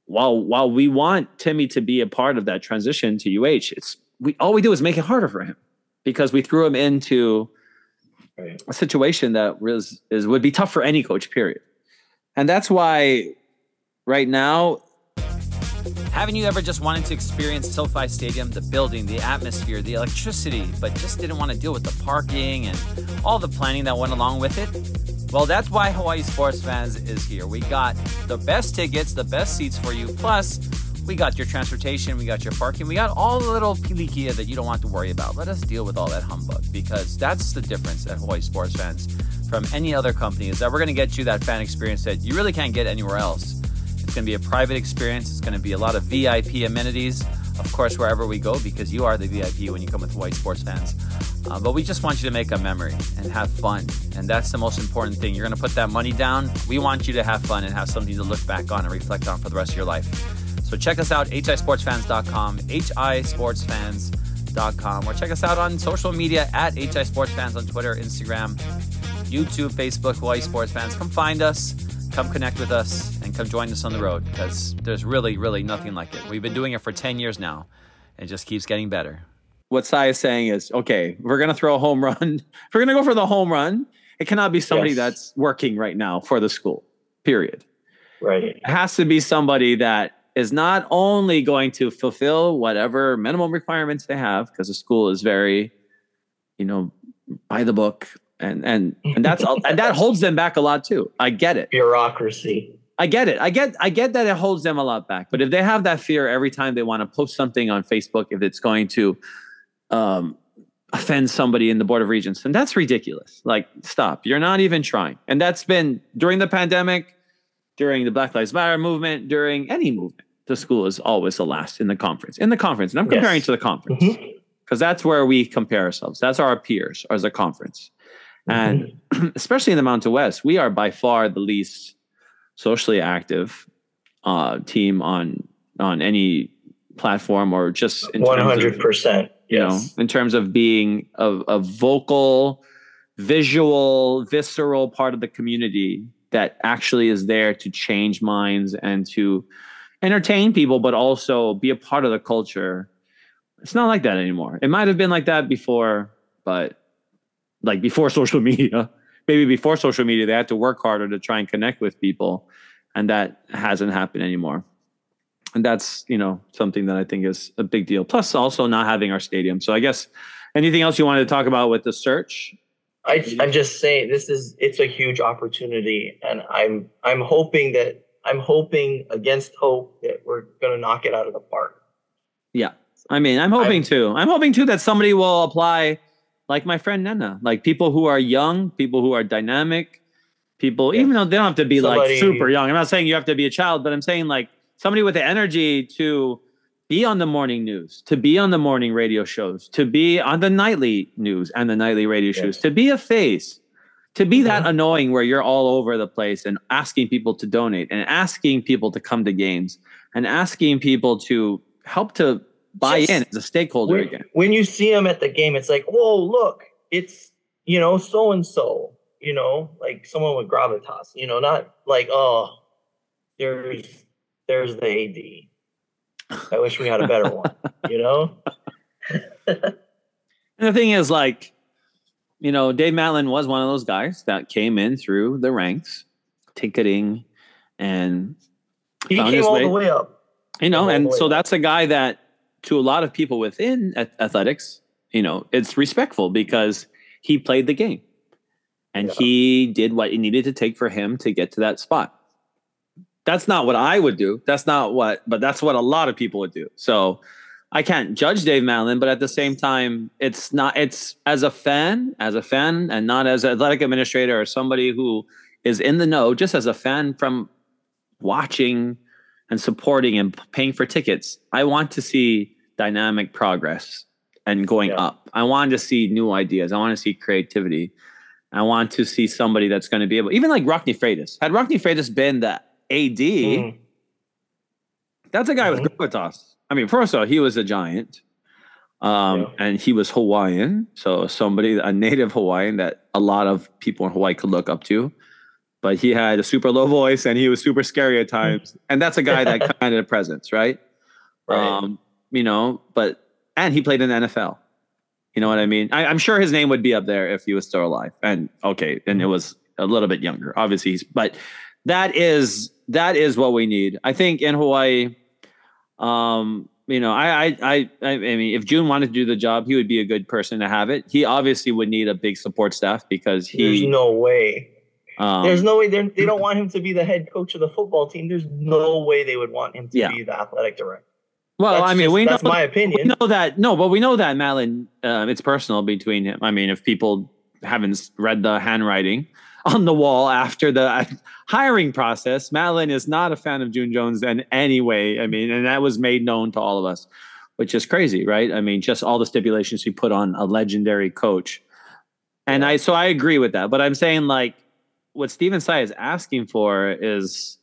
while while we want Timmy to be a part of that transition to UH, it's we all we do is make it harder for him because we threw him into right. a situation that was is would be tough for any coach. Period. And that's why right now. Haven't you ever just wanted to experience SoFi Stadium, the building, the atmosphere, the electricity, but just didn't want to deal with the parking and all the planning that went along with it? Well, that's why Hawaii Sports Fans is here. We got the best tickets, the best seats for you, plus we got your transportation, we got your parking, we got all the little pilikia that you don't want to worry about. Let us deal with all that humbug because that's the difference at Hawaii Sports Fans from any other company is that we're going to get you that fan experience that you really can't get anywhere else. It's going to be a private experience. It's going to be a lot of VIP amenities, of course, wherever we go, because you are the VIP when you come with Hawaii Sports Fans. Uh, but we just want you to make a memory and have fun. And that's the most important thing. You're going to put that money down. We want you to have fun and have something to look back on and reflect on for the rest of your life. So check us out, hisportsfans.com, hisportsfans.com, or check us out on social media at hisportsfans on Twitter, Instagram, YouTube, Facebook, Hawaii Sports Fans. Come find us, come connect with us, and come join us on the road because there's really, really nothing like it. We've been doing it for 10 years now, and it just keeps getting better. What Tsai is saying is, okay, we're going to throw a home run. if we're going to go for the home run, it cannot be somebody yes. that's working right now for the school, period. Right. It has to be somebody that is not only going to fulfill whatever minimum requirements they have because the school is very you know by the book and and and that's all. and that holds them back a lot too i get it bureaucracy i get it i get i get that it holds them a lot back but if they have that fear every time they want to post something on facebook if it's going to um, offend somebody in the board of regents and that's ridiculous like stop you're not even trying and that's been during the pandemic during the Black Lives Matter movement, during any movement, the school is always the last in the conference. In the conference, and I'm comparing yes. to the conference because mm-hmm. that's where we compare ourselves. That's our peers as a conference, mm-hmm. and especially in the Mountain West, we are by far the least socially active uh, team on on any platform or just one hundred percent. You know, in terms of being a, a vocal, visual, visceral part of the community that actually is there to change minds and to entertain people, but also be a part of the culture. It's not like that anymore. It might have been like that before, but like before social media, maybe before social media, they had to work harder to try and connect with people. And that hasn't happened anymore. And that's, you know, something that I think is a big deal. Plus also not having our stadium. So I guess anything else you wanted to talk about with the search? I, I'm just saying this is it's a huge opportunity, and I'm I'm hoping that I'm hoping against hope that we're gonna knock it out of the park. Yeah, I mean, I'm hoping I'm, too. I'm hoping too that somebody will apply like my friend Nena, like people who are young, people who are dynamic, people, even though they don't have to be Somebody- like super young. I'm not saying you have to be a child, but I'm saying like somebody with the energy to be on the morning news, to be on the morning radio shows, to be on the nightly news and the nightly radio shows, Yes. to be a face, to be that Mhm. annoying where you're all over the place and asking people to donate and asking people to come to games and asking people to help to buy Just- in as a stakeholder when, again. when you see him at the game, it's like, whoa, look, it's you know so and so, you know, like someone with gravitas, you know, not like oh, there's there's the AD. I wish we had a better one, you know. And the thing is, like, you know, Dave Matlin was one of those guys that came in through the ranks, ticketing, and He Found came his all way. the way up. you know, and so up. that's a guy that, to a lot of people within athletics, you know, it's respectful because he played the game, and Yeah. he did what it needed to take for him to get to that spot. That's not what I would do. That's not what, but that's what a lot of people would do. So I can't judge Dave Matlin, but at the same time, it's not. It's as a fan, as a fan, and not as an athletic administrator or somebody who is in the know. Just as a fan from watching and supporting and paying for tickets, I want to see dynamic progress and going Yeah. up. I want to see new ideas. I want to see creativity. I want to see somebody that's going to be able, even like Rockne Freitas. Had Rockne Freitas been the AD, Mm. that's a guy with Mhm. gravitas. I mean, first of all, he was a giant, um, Yeah. and he was Hawaiian, so somebody, a native Hawaiian that a lot of people in Hawaii could look up to. But he had a super low voice, and he was super scary at times. and that's a guy that kind of presence, right? Right. Um, you know, but and he played in the NFL. You know what I mean? I, I'm sure his name would be up there if he was still alive. And okay, and it was a little bit younger, obviously. He's, but that is that is what we need. I think in Hawaii, um, you know, I, I I I mean, if June wanted to do the job, he would be a good person to have it. He obviously would need a big support staff because he. There's no way. um, There's no way they're, they don't want him to be the head coach of the football team. There's no way they would want him to Yeah. be the athletic director. well, That's I mean, just- we know that's my we opinion. know that no, but we know that Matlin. Um, it's personal between him. I mean, if people haven't read the handwriting on the wall after the uh, hiring process, Matlin is not a fan of June Jones in any way. I mean, and that was made known to all of us, which is crazy, right? I mean, just all the stipulations he put on a legendary coach, and I so I agree with that. But I'm saying like what Stephen Tsai is asking for is.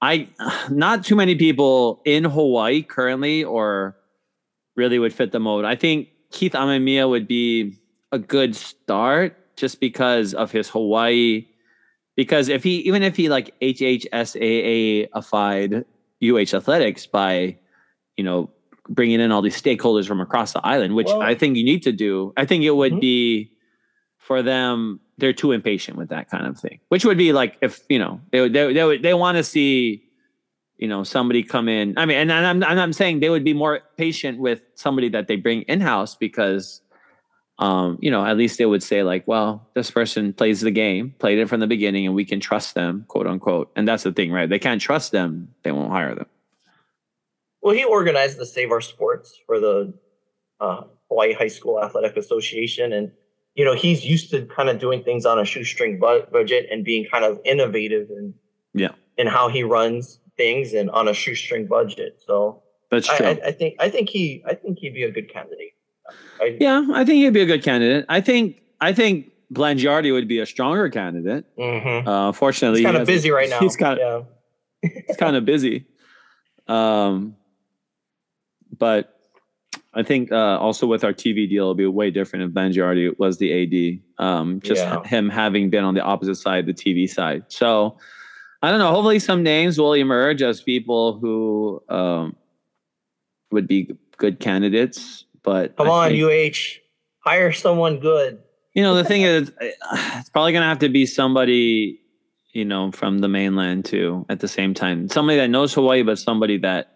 I not too many people in Hawaii currently or really would fit the mold. I think Keith Amemiya would be a good start just because of his Hawaii. Because if he even if he like HHSAA-ified UH athletics by, you know, bringing in all these stakeholders from across the island, which Well- I think you need to do. I think it would Mhm. be for them. They're too impatient with that kind of thing. Which would be like if you know they would- they they, would- they want to see you know somebody come in i mean and i'm and i'm saying they would be more patient with somebody that they bring in house because um you know at least they would say like well this person plays the game played it from the beginning and we can trust them quote unquote and that's the thing right they can't trust them they won't hire them Well, he organized the Save Our Sports for the uh, Hawaii High School Athletic Association, and you know he's used to kind of doing things on a shoestring bu- budget and being kind of innovative in Yeah. in how he runs things and on a shoestring budget. So that's I, true I, I think I think he I think he'd be a good candidate. I, yeah i think he'd be a good candidate i think i think Blangiardi would be a stronger candidate mhm. uh fortunately He's he kind of busy right now. he's got yeah. it's kind of busy. Um, but I think uh, also with our TV deal, it'll be way different if Blangiardi was the AD. Um, just Yeah. him having been on the opposite side, the TV side. So I don't know. Hopefully, some names will emerge as people who um, would be good candidates. But Come I on, think- UH, hire someone good. you know, the thing is, it's probably going to have to be somebody, you know, from the mainland too at the same time. Somebody that knows Hawaii, but somebody that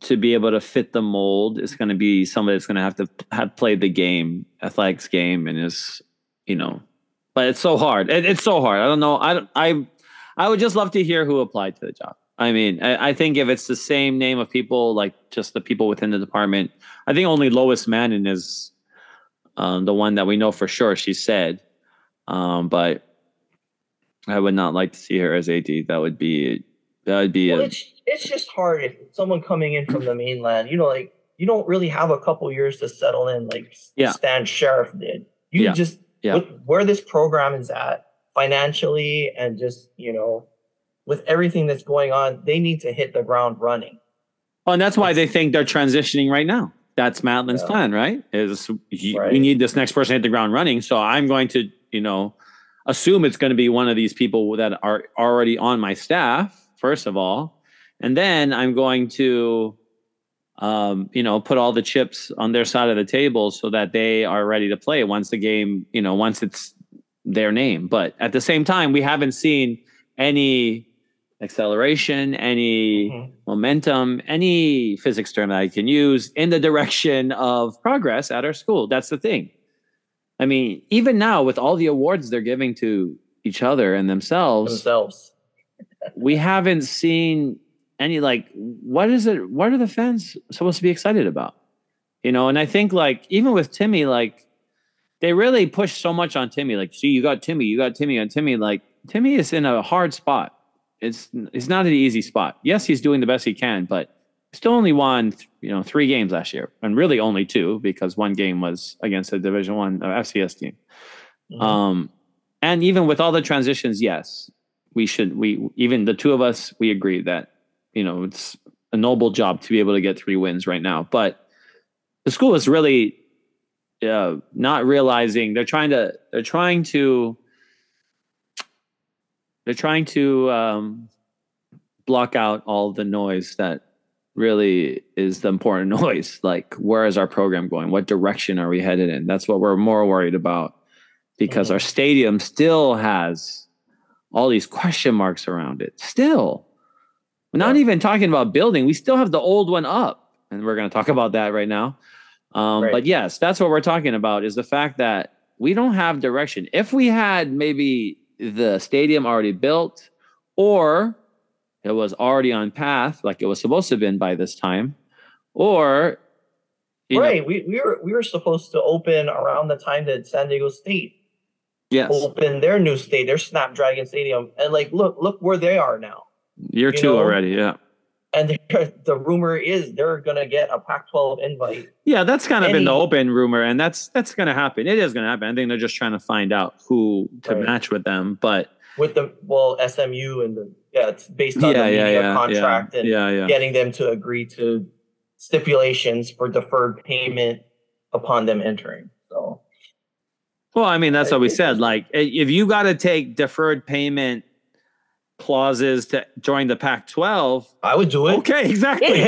to be able to fit the mold is going to be somebody that's going to have to have played the game, athletics game, and is, you know, but it's so hard. It, it's so hard. I don't know. I, don't- I, I would just love to hear who applied to the job. I mean, I, I think if it's the same name of people, like just the people within the department, I think only Lois Manin is um, the one that we know for sure. She said, um, but I would not like to see her as AD. That would be that would be Well, a, it's it's just hard if someone coming in from the mainland, you know, like you don't really have a couple years to settle in, like Yeah. Stan Sheriff did. You Yeah. just Yeah. with where this program is at financially and just you know with everything that's going on, they need to hit the ground running. Well, and that's why they think they're transitioning right now. That's Matlin's Yeah. plan, right? Is he- we need this next person to hit the ground running. So I'm going to, you know, assume it's going to be one of these people that are already on my staff, first of all. And then I'm going to, um, you know, put all the chips on their side of the table so that they are ready to play once the game, you know, once it's their name. But at the same time, we haven't seen any acceleration, any Mhm. momentum, any physics term that I can use in the direction of progress at our school. That's the thing. I mean, even now with all the awards they're giving to each other and themselves, themselves. we haven't seen any like what is it what are the fans supposed to be excited about? You know, and I think like even with Timmy, like they really push so much on Timmy. Like, see, you got Timmy, you got Timmy on Timmy. Like Timmy is in a hard spot. It's it's not an easy spot. Yes, he's doing the best he can, but still only won you know three games last year, and really only two because one game was against a Division One uh, FCS team. Mhm. Um, and even with all the transitions, yes, we should. We even the two of us we agree that you know it's a noble job to be able to get three wins right now. But the school is really uh, not realizing they're trying to they're trying to they're trying to um, block out all the noise that really is the important noise. Like, where is our program going? What direction are we headed in? That's what we're more worried about because Mhm. our stadium still has all these question marks around it. Still, we're not Yeah. even talking about building. We still have the old one up, and we're going to talk about that right now. Um, Right. But yes, that's what we're talking about is the fact that we don't have direction. If we had maybe the stadium already built, or it was already on path like it was supposed to have been by this time, or you know, right. we, we were we were supposed to open around the time that San Diego State yes, opened their new state, their Snapdragon Stadium, and like look look where they are now. year you two know, already. Yeah. And the rumor is they're gonna get a Pac-12 invite. Yeah, that's kind of been the open rumor, and that's that's going to happen. It is going to happen. I think they're just trying to find out who to Right. match with them. But with the well SMU and the yeah it's based on yeah, the media yeah, contract yeah, and yeah, yeah. getting them to agree to stipulations for deferred payment upon them entering. So Well, I mean, that's I what we said. Like, if you got to take deferred payment clauses to join the Pac-12, I would do it. okay, exactly.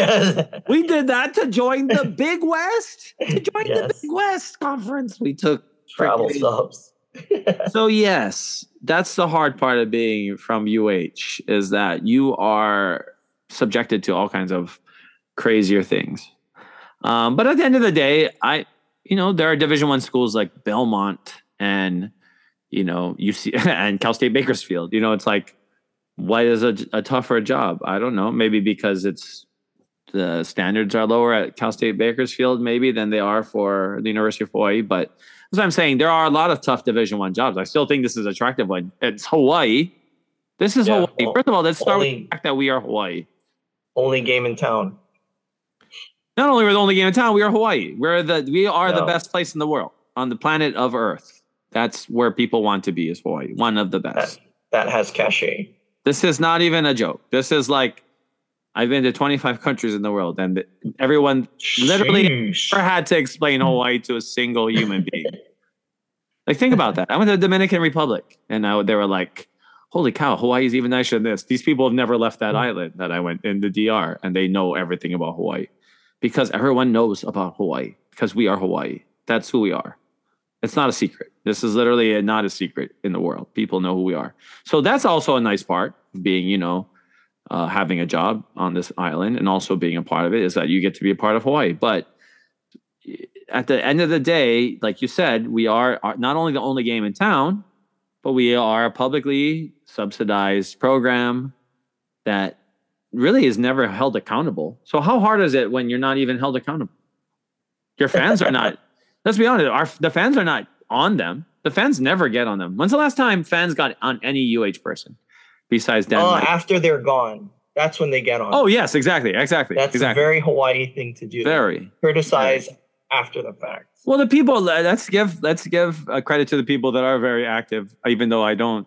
We did that to join the Big West. To join the Big West conference, we took Travel subs. So yes, that's the hard part of being from UH is that you are subjected to all kinds of crazier things. Um, but at the end of the day, I, you know, there are Division One schools like Belmont and you know UC and Cal State Bakersfield. You know, it's like, why is a, a tougher job? I don't know. Maybe because it's the standards are lower at Cal State Bakersfield, maybe than they are for the University of Hawaii. But as I'm saying. There are a lot of tough Division One jobs. I still think this is an attractive one. It's Hawaii. This is Yeah, Hawaii. First of all, let's start with the fact that we are Hawaii. Only game in town. Not only we're we the only game in town, we are Hawaii. We're the we are the best place in the world on the planet of Earth. That's where people want to be is Hawaii. One of the best. That that has cachet. This is not even a joke. This is like I've been to 25 countries in the world, and everyone Literally, Sheesh. never had to explain Hawaii to a single human being. like, think about that. I went to the Dominican Republic, and I, they were like, "Holy cow, Hawaii is even nicer than this." These people have never left that island that I went in the DR, and they know everything about Hawaii because everyone knows about Hawaii because we are Hawaii. That's who we are. It's not a secret. This is literally not a secret in the world. People know who we are. So that's also a nice part being, you know, uh, having a job on this island and also being a part of it is that you get to be a part of Hawaii. But at the end of the day, like you said, we are are not only the only game in town, but we are a publicly subsidized program that really is never held accountable. So how hard is it when you're not even held accountable? Your fans are not let's be honest, our the fans are not on them. The fans never get on them. When's the last time fans got on any UH person besides Dan? Oh, after they're gone, that's when they get on. oh yes, exactly, exactly, that's exactly. a very Hawaii thing to do. very. criticize after the fact. Well, the people. Let's give let's give uh, credit to the people that are very active. Even though I don't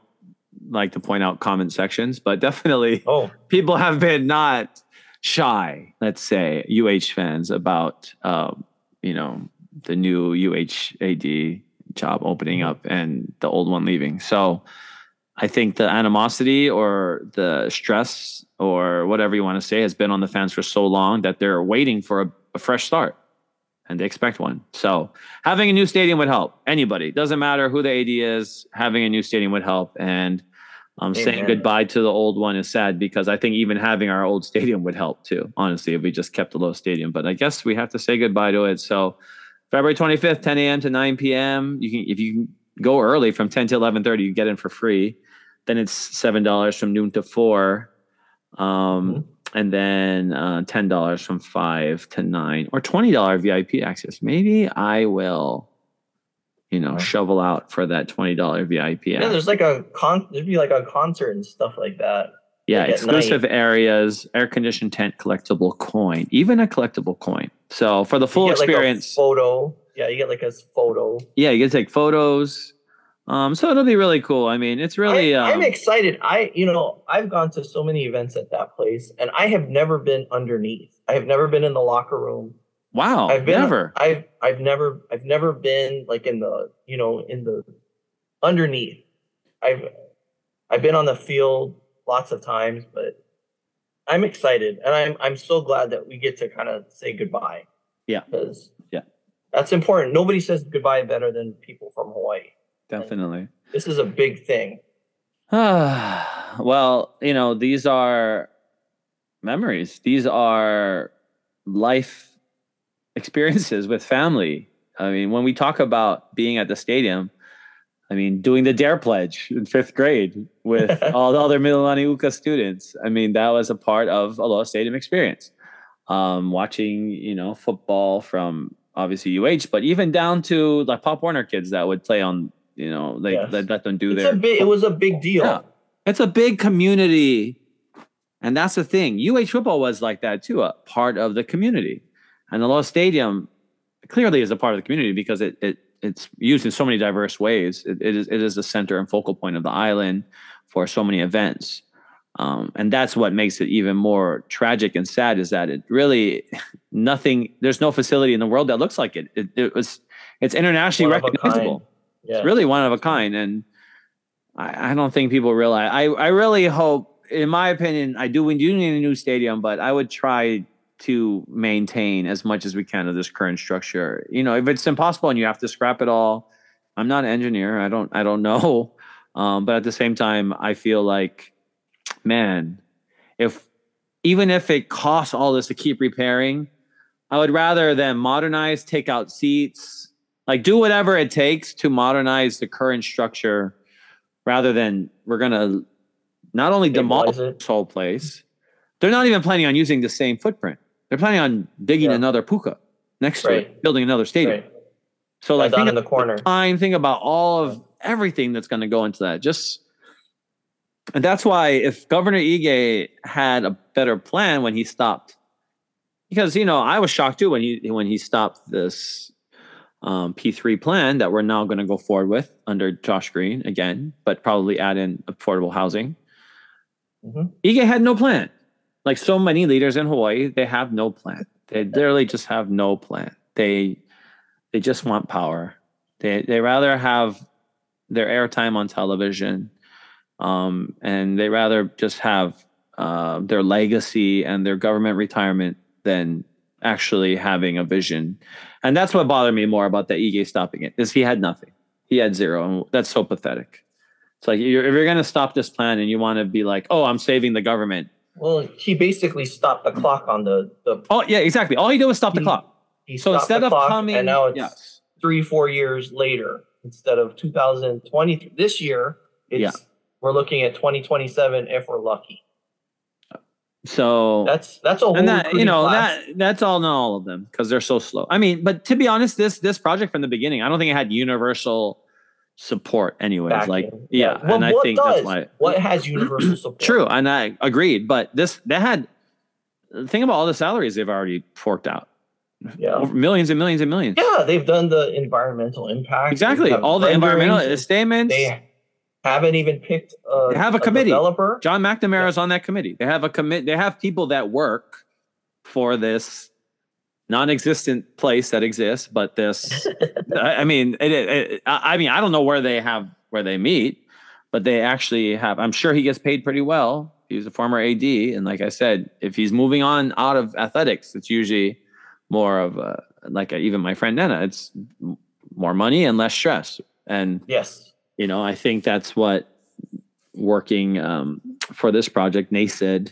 like to point out comment sections, but definitely Oh, people have been not shy. Let's say UH fans about um, you know the new UHAD job opening up and the old one leaving. So I think the animosity or the stress or whatever you want to say has been on the fans for so long that they're waiting for a, a fresh start and they expect one. So having a new stadium would help anybody. Doesn't matter who the AD is. Having a new stadium would help. And um, saying goodbye to the old one is sad because I think even having our old stadium would help too. Honestly, if we just kept the low stadium, but I guess we have to say goodbye to it. So February 25th, 10 a.m. to 9 p.m. You can if you go early from 10 to 11:30, you get in for free. Then it's seven dollars from noon to four. Um, and then uh, ten dollars from five to nine, or twenty dollar VIP access. Maybe I will, you know, shovel out for that twenty dollar VIP. yeah. access. There's like a con. There'd be like a concert and stuff like that. Yeah, like exclusive areas, air conditioned tent, collectible coin, even a collectible coin. So for the full get, like, experience, photo. Yeah, you get like a photo. yeah, you get to take photos. Um, so it'll be really cool. I mean, it's really I, um, I'm excited. I, you know, I've gone to so many events at that place, and I have never been underneath. I have never been in the locker room. wow, I've been never. I've I've never I've never been like in the you know in the underneath. I've I've been on the field lots of times, but I'm excited and I'm I'm so glad that we get to kind of say goodbye. Yeah. Because Yeah. That's important. Nobody says goodbye better than people from Hawaii. Definitely. This is a big thing. well, you know, these are memories. These are life experiences with family. I mean, when we talk about being at the stadium, I mean, doing the Dare Pledge in fifth grade with all the other Mililani Uka students. I mean, that was a part of Aloha Stadium experience. Um, watching, you know, football from obviously UH, but even down to like Pop Warner kids that would play on, you know, they Yes. let, let them do It's their a big it was a big deal. Yeah. it's a big community and that's the thing uh football was like that too a part of the community and the Aloha stadium clearly is a part of the community because it, it it's used in so many diverse ways. It, it is it is the center and focal point of the island for so many events. Um, and that's what makes it even more tragic and sad is that it really nothing there's no facility in the world that looks like it. It, it was it's internationally One recognizable. Yeah. it's really one of a kind. And I, I don't think people realize I, I really hope in my opinion i do we do need a new stadium but i would try to maintain as much as we can of this current structure. You know if it's impossible and you have to scrap it all i'm not an engineer. I don't i don't know. Um, but at the same time i feel like man if even if it costs all this to keep repairing i would rather than modernize take out seats like do whatever it takes to modernize the current structure rather than we're gonna not only demolish this whole place they're not even planning on using the same footprint they're planning on digging Yeah. another puka next to it building another stadium Right. so like think in the about corner. time think about all of everything that's going to go into that just and that's why if governor ige had a better plan when he stopped because you know i was shocked too when he when he stopped this um, p3 plan that we're now going to go forward with under josh green again but probably add in affordable housing Mhm. ige had no plan like so many leaders in hawaii they have no plan. They literally just have no plan. They they just want power. They they rather have their airtime on television um, and they rather just have uh, their legacy and their government retirement than actually having a vision. And that's what bothered me more about the Ige stopping it is he had nothing. He had zero and that's so pathetic. It's like you're, if you're going to stop this plan and you want to be like oh i'm saving the government Well, he basically stopped the clock on the the. oh yeah exactly all he did was stop the clock He so instead of coming and now it's yes three four years later instead of 2020. This year, it's Yeah. we're looking at 2027 if we're lucky. So That's that's a whole and that you know class. that that's all not all of them because they're so slow. I mean, but to be honest, this this project from the beginning, I don't think it had universal support. Anyways, backing. like yeah, Well, and I think does? that's why. What has universal support? True, and I agreed. But this they had. Think about all the salaries they've already forked out. Yeah. Over millions and millions and millions. Yeah, they've done the environmental impact. Exactly. All the environmental statements. They haven't even picked a, They have a committee. developer. John McNamara is on that committee. They have a commit. They have people that work for this non-existent place that exists, but this. I mean, it, it, I mean, I don't know where they have where they meet, but they actually have. I'm sure he gets paid pretty well. He's a former AD, and like I said, if he's moving on out of athletics, it's usually more of a like a, even my friend Nana. It's more money and less stress, and Yes. you know i think that's what working um, for this project nased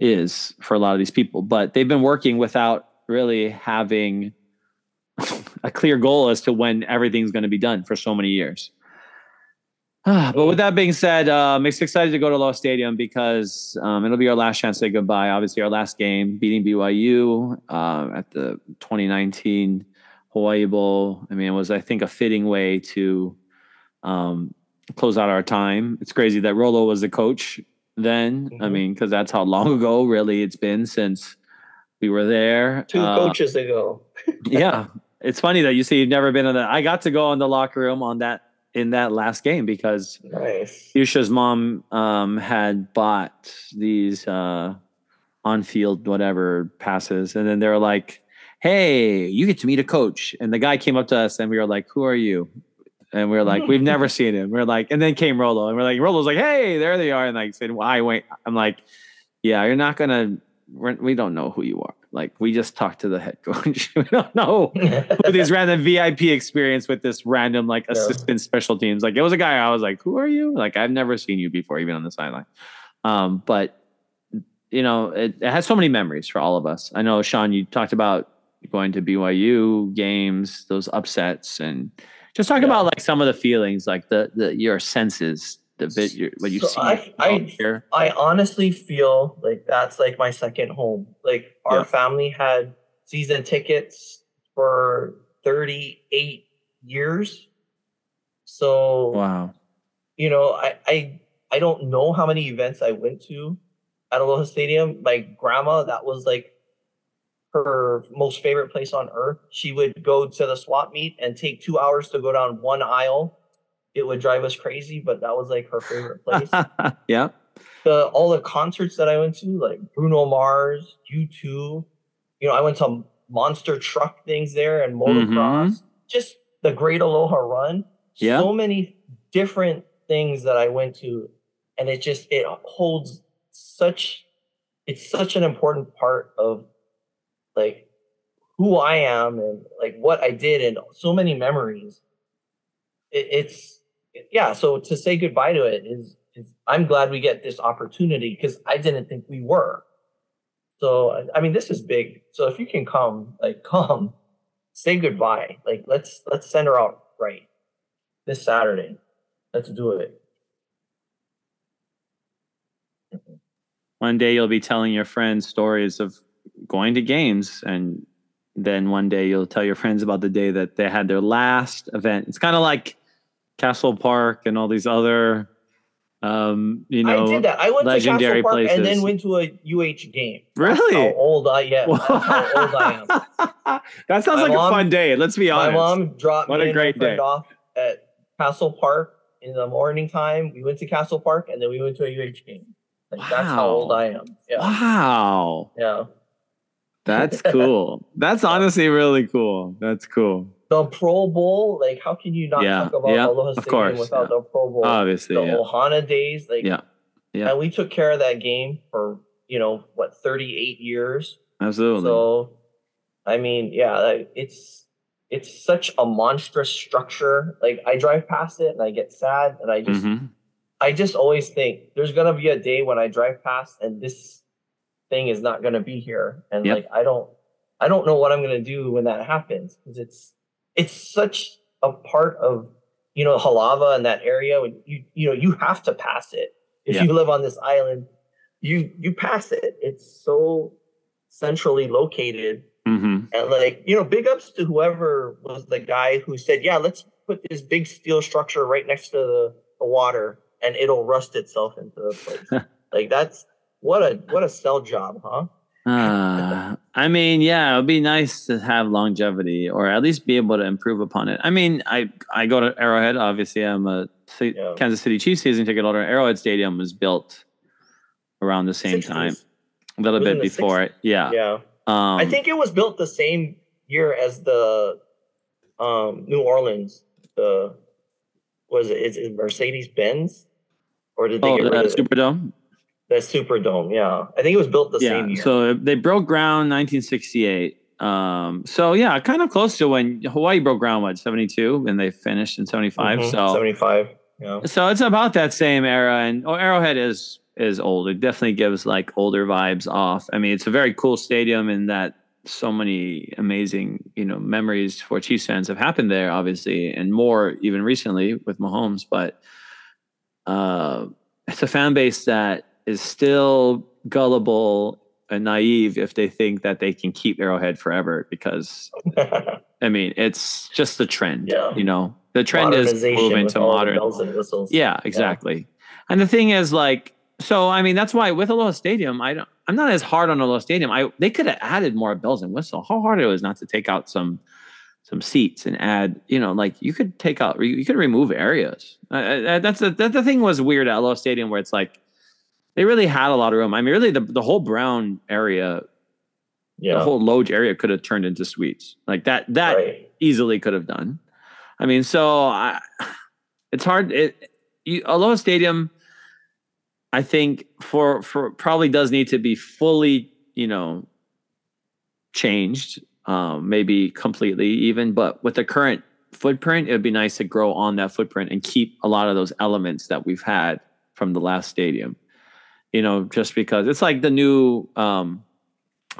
is for a lot of these people but they've been working without really having a clear goal as to when everything's going to be done for so many years but with that being said uh, i'm excited to go to Aloha stadium because um, it'll be our last chance to say goodbye obviously our last game beating byu uh, at the 2019 hawaii bowl i mean it was i think a fitting way to um, close out our time. It's crazy that Rolo was the coach then. I Mhm. mean, because that's how long ago really it's been since we were there. Two Uh, coaches ago. yeah, it's funny that you say you've never been in the. I got to go in the locker room on that in that last game because Nice. Yusha's mom um, had bought these uh, on-field whatever passes, and then they're like, "Hey, you get to meet a coach." And the guy came up to us, and we were like, "Who are you?" And we are like, "We've never seen him." We are like, and then came Rolo, and we're like, Rolo's like, "Hey, there they are," and like said, "Why wait?" I'm like, "Yeah, you're not gonna. We're, we don't know who you are. Like, we just talked to the head coach. we don't know." with this random VIP experience with this random like Yeah. assistant special teams. Like it was a guy I was like, who are you? Like I've never seen you before, even on the sideline. Um, but you know, it, it has so many memories for all of us. I know Sean, you talked about going to BYU games, those upsets, and just talk Yeah. about like some of the feelings, like the the your senses, the bit your, what you So see. I- I- here. I honestly feel like that's like my second home. Like our Yeah. family had season tickets for 38 years. So Wow. you know, I, I I don't know how many events I went to at Aloha Stadium. My grandma, that was like her most favorite place on earth. She would go to the swap meet and take two hours to go down one aisle. It would drive us crazy, but that was like her favorite place. yeah. the all the concerts that I went to, like Bruno Mars, U2, you know, I went to monster truck things there and motocross, mm-hmm. just the Great Aloha Run. Yeah. So many different things that I went to, and it just it holds such it's such an important part of like who I am and like what I did and so many memories. It, it's yeah. So to say goodbye to it is, is I'm glad we get this opportunity because I didn't think we were. So I- I mean, this is big. So if you can come, like come, say goodbye. Like let's let's send her out right this Saturday. Let's do it. one day you'll be telling your friends stories of going to games and then one day you'll tell your friends about the day that they had their last event it's kind of like castle park and all these other um you know I did that. I went legendary to Castle Park and then went to a UH game. Really? How old I yeah. That's how old I am. that sounds My like mom- a fun day let's be honest. My mom dropped What me a great day. off at Castle Park in the morning time. We went to Castle Park and then we went to a UH game. Like that's how old Wow. I am. Yeah. wow Yeah. that's cool that's honestly really cool that's cool The Pro Bowl, like how can you not Yeah, talk about yeah, Aloha Stadium course, without yeah. the Pro Bowl? obviously the yeah Ohana days, like Yeah, yeah. And we took care of that game for, you know, what, 38 years. absolutely So, I mean, yeah, it's it's such a monstrous structure. Like I drive past it and I get sad, and I just Mhm. I just always think there's gonna be a day when I drive past and this thing is not gonna be here, and Yep. like I don't I don't know what I'm gonna do when that happens because it's it's such a part of you know Halawa and that area. When you you know you have to pass it if Yeah. you live on this island. you you pass it. It's so centrally located. Mm-hmm. And like, you know, big ups to whoever was the guy who said, Yeah, let's put this big steel structure right next to the, the water and it'll rust itself into the place. like that's what a what a sell job, huh? Uh, I mean, yeah, it would be nice to have longevity or at least be able to improve upon it. I mean, I I go to Arrowhead. Obviously, I'm a C- Yeah. Kansas City Chiefs season ticket holder. Arrowhead Stadium was built around the same 60s. time, a little bit before it. Yeah. Yeah. Um, I think it was built the same year as the um New Orleans. The was it is it Mercedes Benz? Or did they Oh, get rid the of it? Superdome. the Superdome? Yeah. I think it was built the yeah. same year. So they broke ground 1968. Um, so yeah, kind of close to when Hawaii broke ground. What 72, and they finished in 75. Mhm, So 75. Yeah. So it's about that same era, and oh, Arrowhead is is old. It definitely gives like older vibes off. I mean, it's a very cool stadium in that so many amazing you know memories for Chiefs fans have happened there, obviously, and more even recently with Mahomes. But uh, it's a fan base that is still gullible and naive if they think that they can keep Arrowhead forever because I mean it's just the trend. Yeah. You know, the trend is moving to modern. bells and whistles. Yeah, exactly. And the thing is, like, so I mean, that's why with Aloha Stadium, I don't, I'm not as hard on Aloha Stadium. I they could have added more bells and whistles. How hard it was not to take out some some seats and add, you know, like you could take out, you could remove areas. Uh, that's the that the thing was weird at Aloha Stadium where it's like they really had a lot of room. I mean, really, the the whole brown area, Yeah. the whole loge area could have turned into suites. Like that that right. easily could have done. I mean, so I, it's hard. It you, Aloha Stadium, I think for for probably does need to be fully, you know, changed, um, maybe completely even. But with the current footprint, it would be nice to grow on that footprint and keep a lot of those elements that we've had from the last stadium. You know, just because it's like the new um,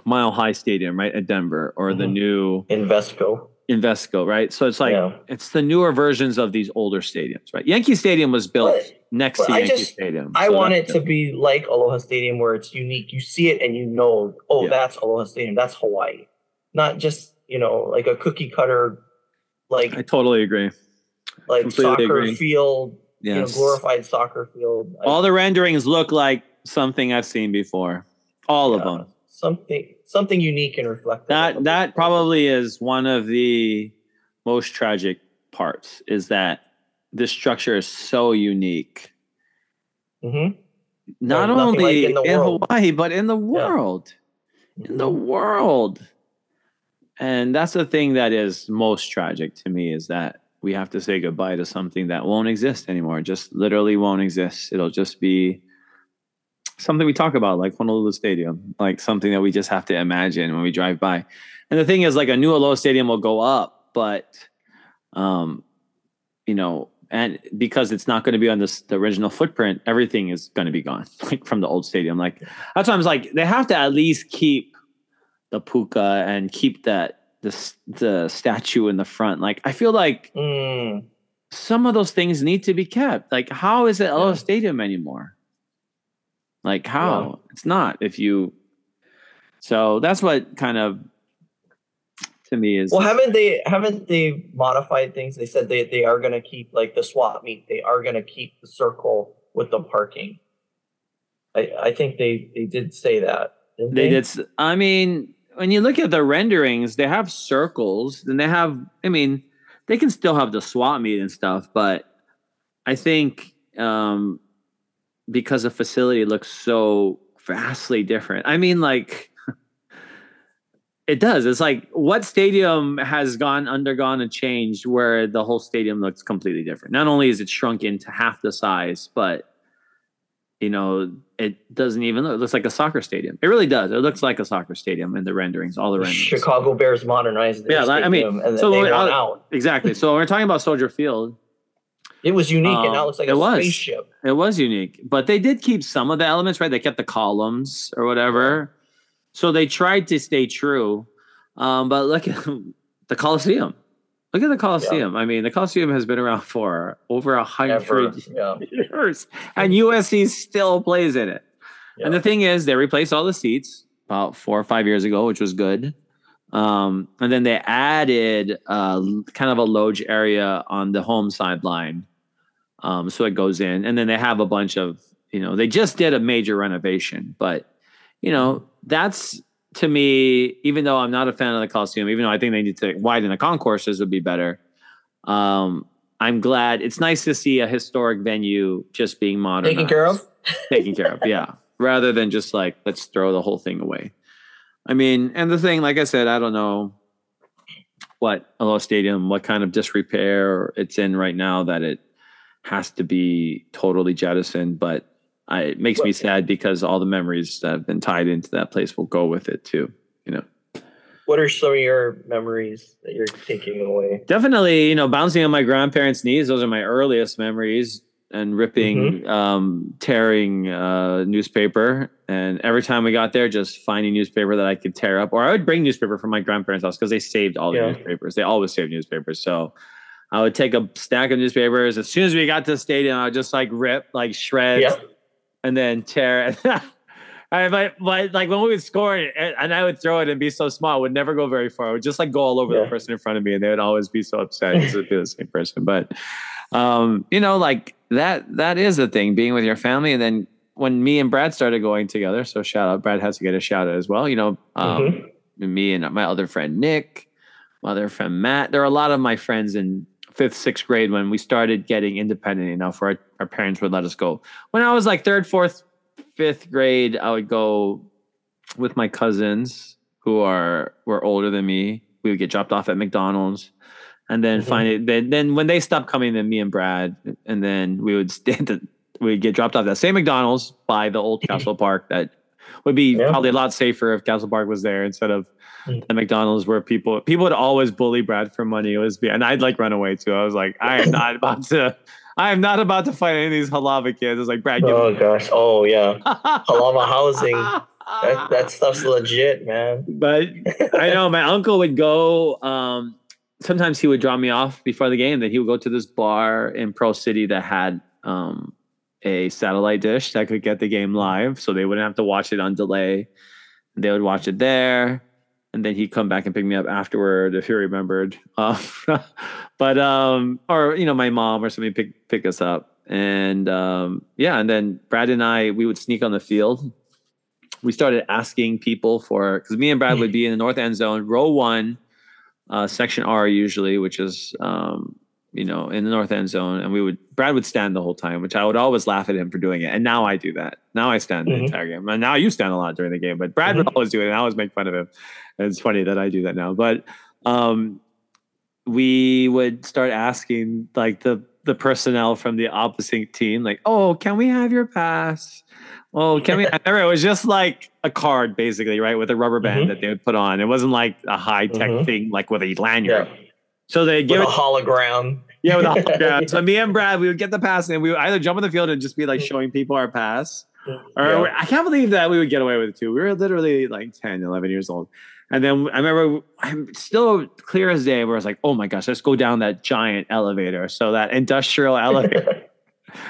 Mile High Stadium, right, at Denver, or the Mhm. new Invesco. Invesco, right? So it's like Yeah. it's the newer versions of these older stadiums, right? Yankee Stadium was built But- next but to I Yankee just- Stadium. I so want that's it to be like Aloha Stadium where it's unique. You see it and you know, oh, Yeah. that's Aloha Stadium. That's Hawaii. Not just, you know, like a cookie cutter, like I totally agree. like completely soccer agree. field, you know, glorified soccer field. All the renderings look like something I've seen before. All of them. Something something unique and reflective. That that probably is one of the most tragic parts is that this structure is so unique. Mhm. Not There's nothing like only in in. Hawaii, but in the world. in the world. And that's the thing that is most tragic to me is that we have to say goodbye to something that won't exist anymore. Just literally won't exist. It'll just be something we talk about, like Honolulu Stadium, like something that we just have to imagine when we drive by. And the thing is, like a new Aloha Stadium will go up, but, um, you know, and because it's not going to be on this the original footprint, everything is going to be gone, like from the old stadium. Like that's why I was like, they have to at least keep the puka and keep that the the statue in the front. Like I feel like Mm, some of those things need to be kept. Like how is it Aloha Yeah. Stadium anymore? Like how it's not if you. So that's what kind of to me is Well, haven't they haven't they modified things? They said they, they are going to keep like the swap meet. They are going to keep the circle with the parking. I I think they they did say that. They they, did. I mean, when you look at the renderings, they have circles, and they have. I mean, they can still have the swap meet and stuff, but I think um, because the facility looks so vastly different. I mean, like it does. It's like what stadium has gone undergone a change where the whole stadium looks completely different. Not only is it shrunk into half the size, but you know, it doesn't even look. It looks like a soccer stadium. It really does. It looks like a soccer stadium in the renderings, all the renderings. Chicago Bears modernized. Yeah, I mean, stadium, and then so they when out. Exactly. So when we're talking about Soldier Field, It was unique, Um, and now it looks like it a was. spaceship. it was unique, but they did keep some of the elements, right? They kept the columns or whatever. So they tried to stay true. Um, but look at the Coliseum. Look at the Coliseum. I mean, the Coliseum has been around for over a hundred Yeah. years, and USC still plays in it. Yeah. And the thing is, they replaced all the seats about four or five years ago, which was good. Um, and then they added uh, kind of a loge area on the home sideline. Um, so it goes in, and then they have a bunch of, you know, they just did a major renovation, but you know, that's to me, even though I'm not a fan of the Coliseum, even though I think they need to widen the concourses would be better. Um, I'm glad it's nice to see a historic venue just being modern, Taken care of. taken care of, yeah, rather than just like let's throw the whole thing away. I mean, and the thing, like I said, I don't know what Aloha Stadium, what kind of disrepair it's in right now that it has to be totally jettisoned, but I, it makes me sad because all the memories that have been tied into that place will go with it too. You know, What are some of your memories that you're taking away? definitely, you know, bouncing on my grandparents' knees. Those are my earliest memories. And ripping, um, tearing uh, newspaper, and every time we got there, just finding newspaper that I could tear up, or I would bring newspaper from my grandparents' house because they saved all the Yeah. newspapers. They always saved newspapers, so I would take a stack of newspapers. As soon as we got to the stadium, I would just like rip, like shred, Yeah. and then tear it. I but, like when we would score it, and and I would throw it and be so small, it would never go very far. It would just like go all over the person in front of me, and they would always be so upset because it'd be the same person. But um, you know, like that that is the thing, being with your family, and then when me and Brad started going together, so shout out, Brad has to get a shout out as well. You know, um, Mhm. me and my other friend Nick, my other friend Matt. There are a lot of my friends in fifth, sixth grade when we started getting independent enough where our, our parents would let us go. When I was like third, fourth, fifth grade, I would go with my cousins who are were older than me. We would get dropped off at McDonald's. And then Mhm. find it. Then, then when they stopped coming, then me and Brad, and then we would stand. To, we'd get dropped off at that same McDonald's by the old Castle Park. That would be Yeah. probably a lot safer if Castle Park was there instead of Mm. the McDonald's where people people would always bully Brad for money. It was be and I'd like run away too. I was like, I am not about to I am not about to fight any of these Halawa kids. I was like, Brad, Oh me gosh. Oh yeah. Halawa housing. That, that stuff's legit, man. but I know my uncle would go. Um, sometimes he would drop me off before the game. Then he would go to this bar in Pearl City that had um, a satellite dish that could get the game live, so they wouldn't have to watch it on delay. They would watch it there, and then he'd come back and pick me up afterward if he remembered. Uh, but um, or you know, my mom or somebody pick pick us up, and um, yeah, and then Brad and I we would sneak on the field we started asking people for because me and Brad would be in the north end zone, row one, uh, section R usually, which is um, you know in the north end zone, and we would Brad would stand the whole time, which I would always laugh at him for doing it, and now I do that. Now I stand the Mhm. entire game, and now you stand a lot during the game, but Brad would always do it, and I always make fun of him. And it's funny that I do that now, but um, we would start asking like the the personnel from the opposite team, like, "Oh, can we have your pass?" Oh, can we? It was just like a card, basically, right, with a rubber band Mhm. that they would put on. It wasn't like a high tech Mhm. thing, like with a lanyard. Yeah. So they With give a hologram. yeah, with a hologram. So me and Brad, we would get the pass, and we would either jump on the field and just be like showing people our pass, or Yeah. I can't believe that we would get away with it too. We were literally like 10, 11 years old. And then I remember I'm still clear as day where I was like, oh my gosh, let's go down that giant elevator. So that industrial elevator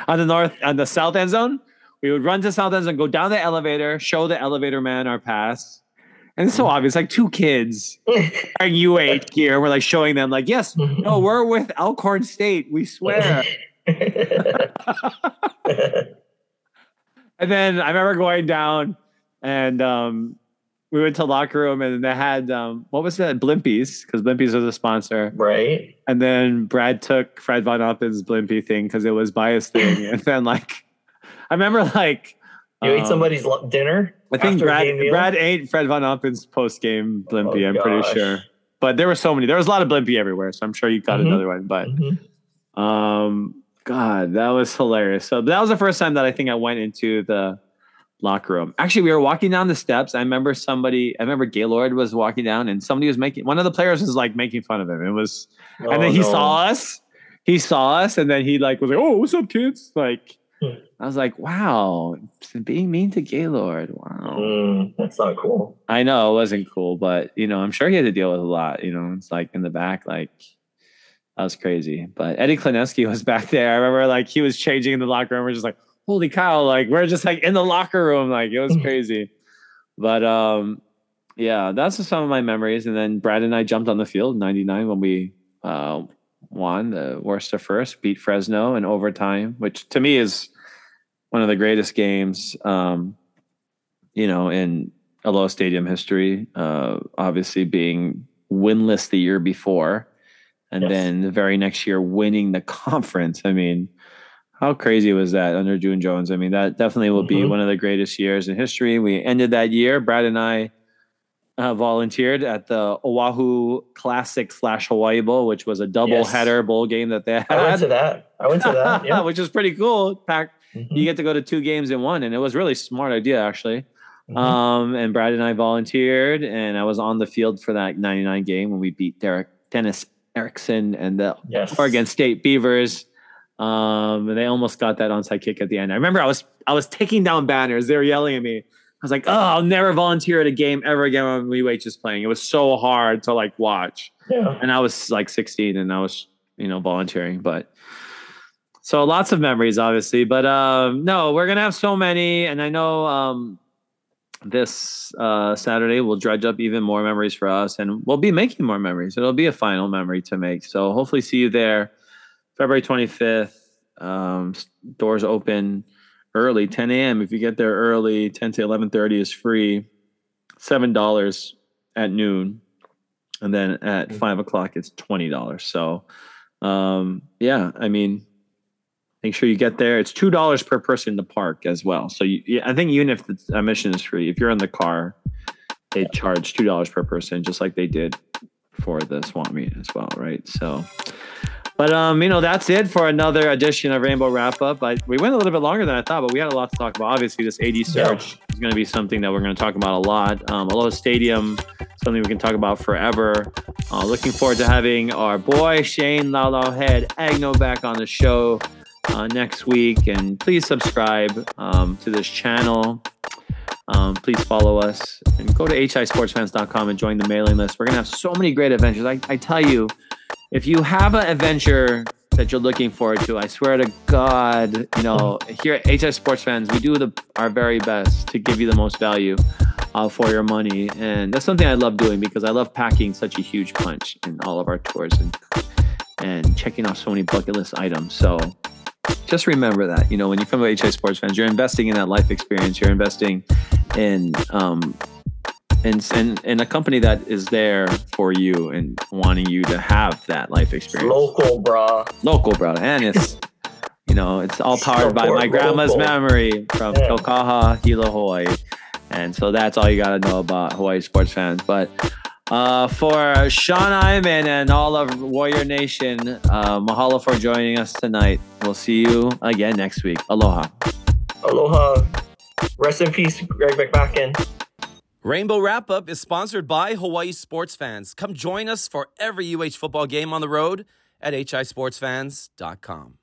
on the north on the south end zone. We would run to south end zone, go down the elevator, show the elevator man our pass. And it's so obvious, like two kids wearing UH gear. We're like showing them, like, yes, no, we're with Elkhorn State. We swear. And then I remember going down and um, we went to locker room and they had um, what was that? Blimpies, because Blimpies was a sponsor. right. And then Brad took Fred Von Appen's Blimpie thing because it was bias thing. and then like I remember like You ate um, somebody's dinner. I think Brad? Brad ate Fred Von Appen's post game Blimpie, Oh, I'm pretty sure. But there were so many. There was a lot of Blimpie everywhere, so I'm sure you got Mhm. another one. But Mhm. um, God, that was hilarious. So that was the first time that I think I went into the locker room. Actually, we were walking down the steps. I remember somebody. I remember Gaylord was walking down, and somebody was making. One of the players was like making fun of him. It was, Oh, and then he no. saw us. He saw us, and then he like was like, "Oh, what's up, kids?" Like. I was like, "Wow, being mean to Gaylord. Wow." Mm, that's not cool. I know it wasn't cool, but you know, I'm sure he had to deal with a lot. You know, it's like in the back, like that was crazy. But Eddie Klaneski was back there. I remember like he was changing in the locker room. We're just like, holy cow! Like we're just like in the locker room, like it was crazy. but um, yeah, that's just some of my memories. And then Brad and I jumped on the field in '99 when we uh, won the Worcester first, beat Fresno in overtime, which to me is one of the greatest games, um, you know, in Aloha Stadium history. Uh, obviously, being winless the year before, and yes. then the very next year winning the conference. I mean, how crazy was that under June Jones? I mean, that definitely will mm-hmm. be one of the greatest years in history. We ended that year. Brad and I uh, volunteered at the Oahu Classic slash Hawaii Bowl, which was a double yes. header bowl game that they had. I went to that. I went to that. Yeah. which is pretty cool. Pack. Mm-hmm. You get to go to two games in one, and it was really smart idea actually. Mm-hmm. Um, and Brad and I volunteered, and I was on the field for that 99 game when we beat Derek Dennis Erickson and the yes. Oregon State Beavers. Um, and they almost got that onside kick at the end. I remember I was I was taking down banners. They were yelling at me. I was like, "Oh, I'll never volunteer at a game ever again when UH is playing." It was so hard to like watch. Yeah. And I was like 16, and I was you know volunteering, but so lots of memories, obviously. But um, no, we're gonna have so many, and I know um, this uh, Saturday will dredge up even more memories for us, and we'll be making more memories. It'll be a final memory to make. So hopefully, see you there, February 25th. Um, doors open early, 10 a.m. If you get there early, 10 to 11:30 is free. Seven dollars at noon, and then at mm-hmm. five o'clock it's twenty dollars. So, um, yeah, I mean, make sure you get there. It's two dollars per person in the park as well. So you, I think even if the admission is free, if you're in the car, they charge two dollars per person, just like they did for the swap meet as well, right? So, but um, you know, that's it for another edition of Rainbow Wrap Up. I, we went a little bit longer than I thought, but we had a lot to talk about. Obviously, this AD search yeah. is going to be something that we're going to talk about a lot. Um, Aloha Stadium, something we can talk about forever. Uh, looking forward to having our boy Shane Laulau Head Agno back on the show uh, next week. And please subscribe um, to this channel. Um, please follow us and go to hisportsfans.com and join the mailing list. We're going to have so many great adventures. I, I tell you, if you have an adventure that you're looking forward to, I swear to God, you know, here at HI Sports Fans, we do the, our very best to give you the most value uh, for your money. And that's something I love doing because I love packing such a huge punch in all of our tours and, and checking off so many bucket list items. So just remember that you know when you come to HI Sports Fans, you're investing in that life experience. You're investing in um, in, in, in a company that is there for you and wanting you to have that life experience. Local, bro. Local, bro, and it's you know it's all powered by my grandma's local. memory from yeah. Hilo, Hawaii, and so that's all you got to know about Hawaii sports fans. But uh, for Sean Iman and all of Warrior Nation, uh, mahalo for joining us tonight. We'll see you again next week. Aloha. Aloha. Rest in peace, Greg McMackin. Rainbow Wrap Up is sponsored by Hawaii Sports Fans. Come join us for every UH football game on the road at hisportsfans.com.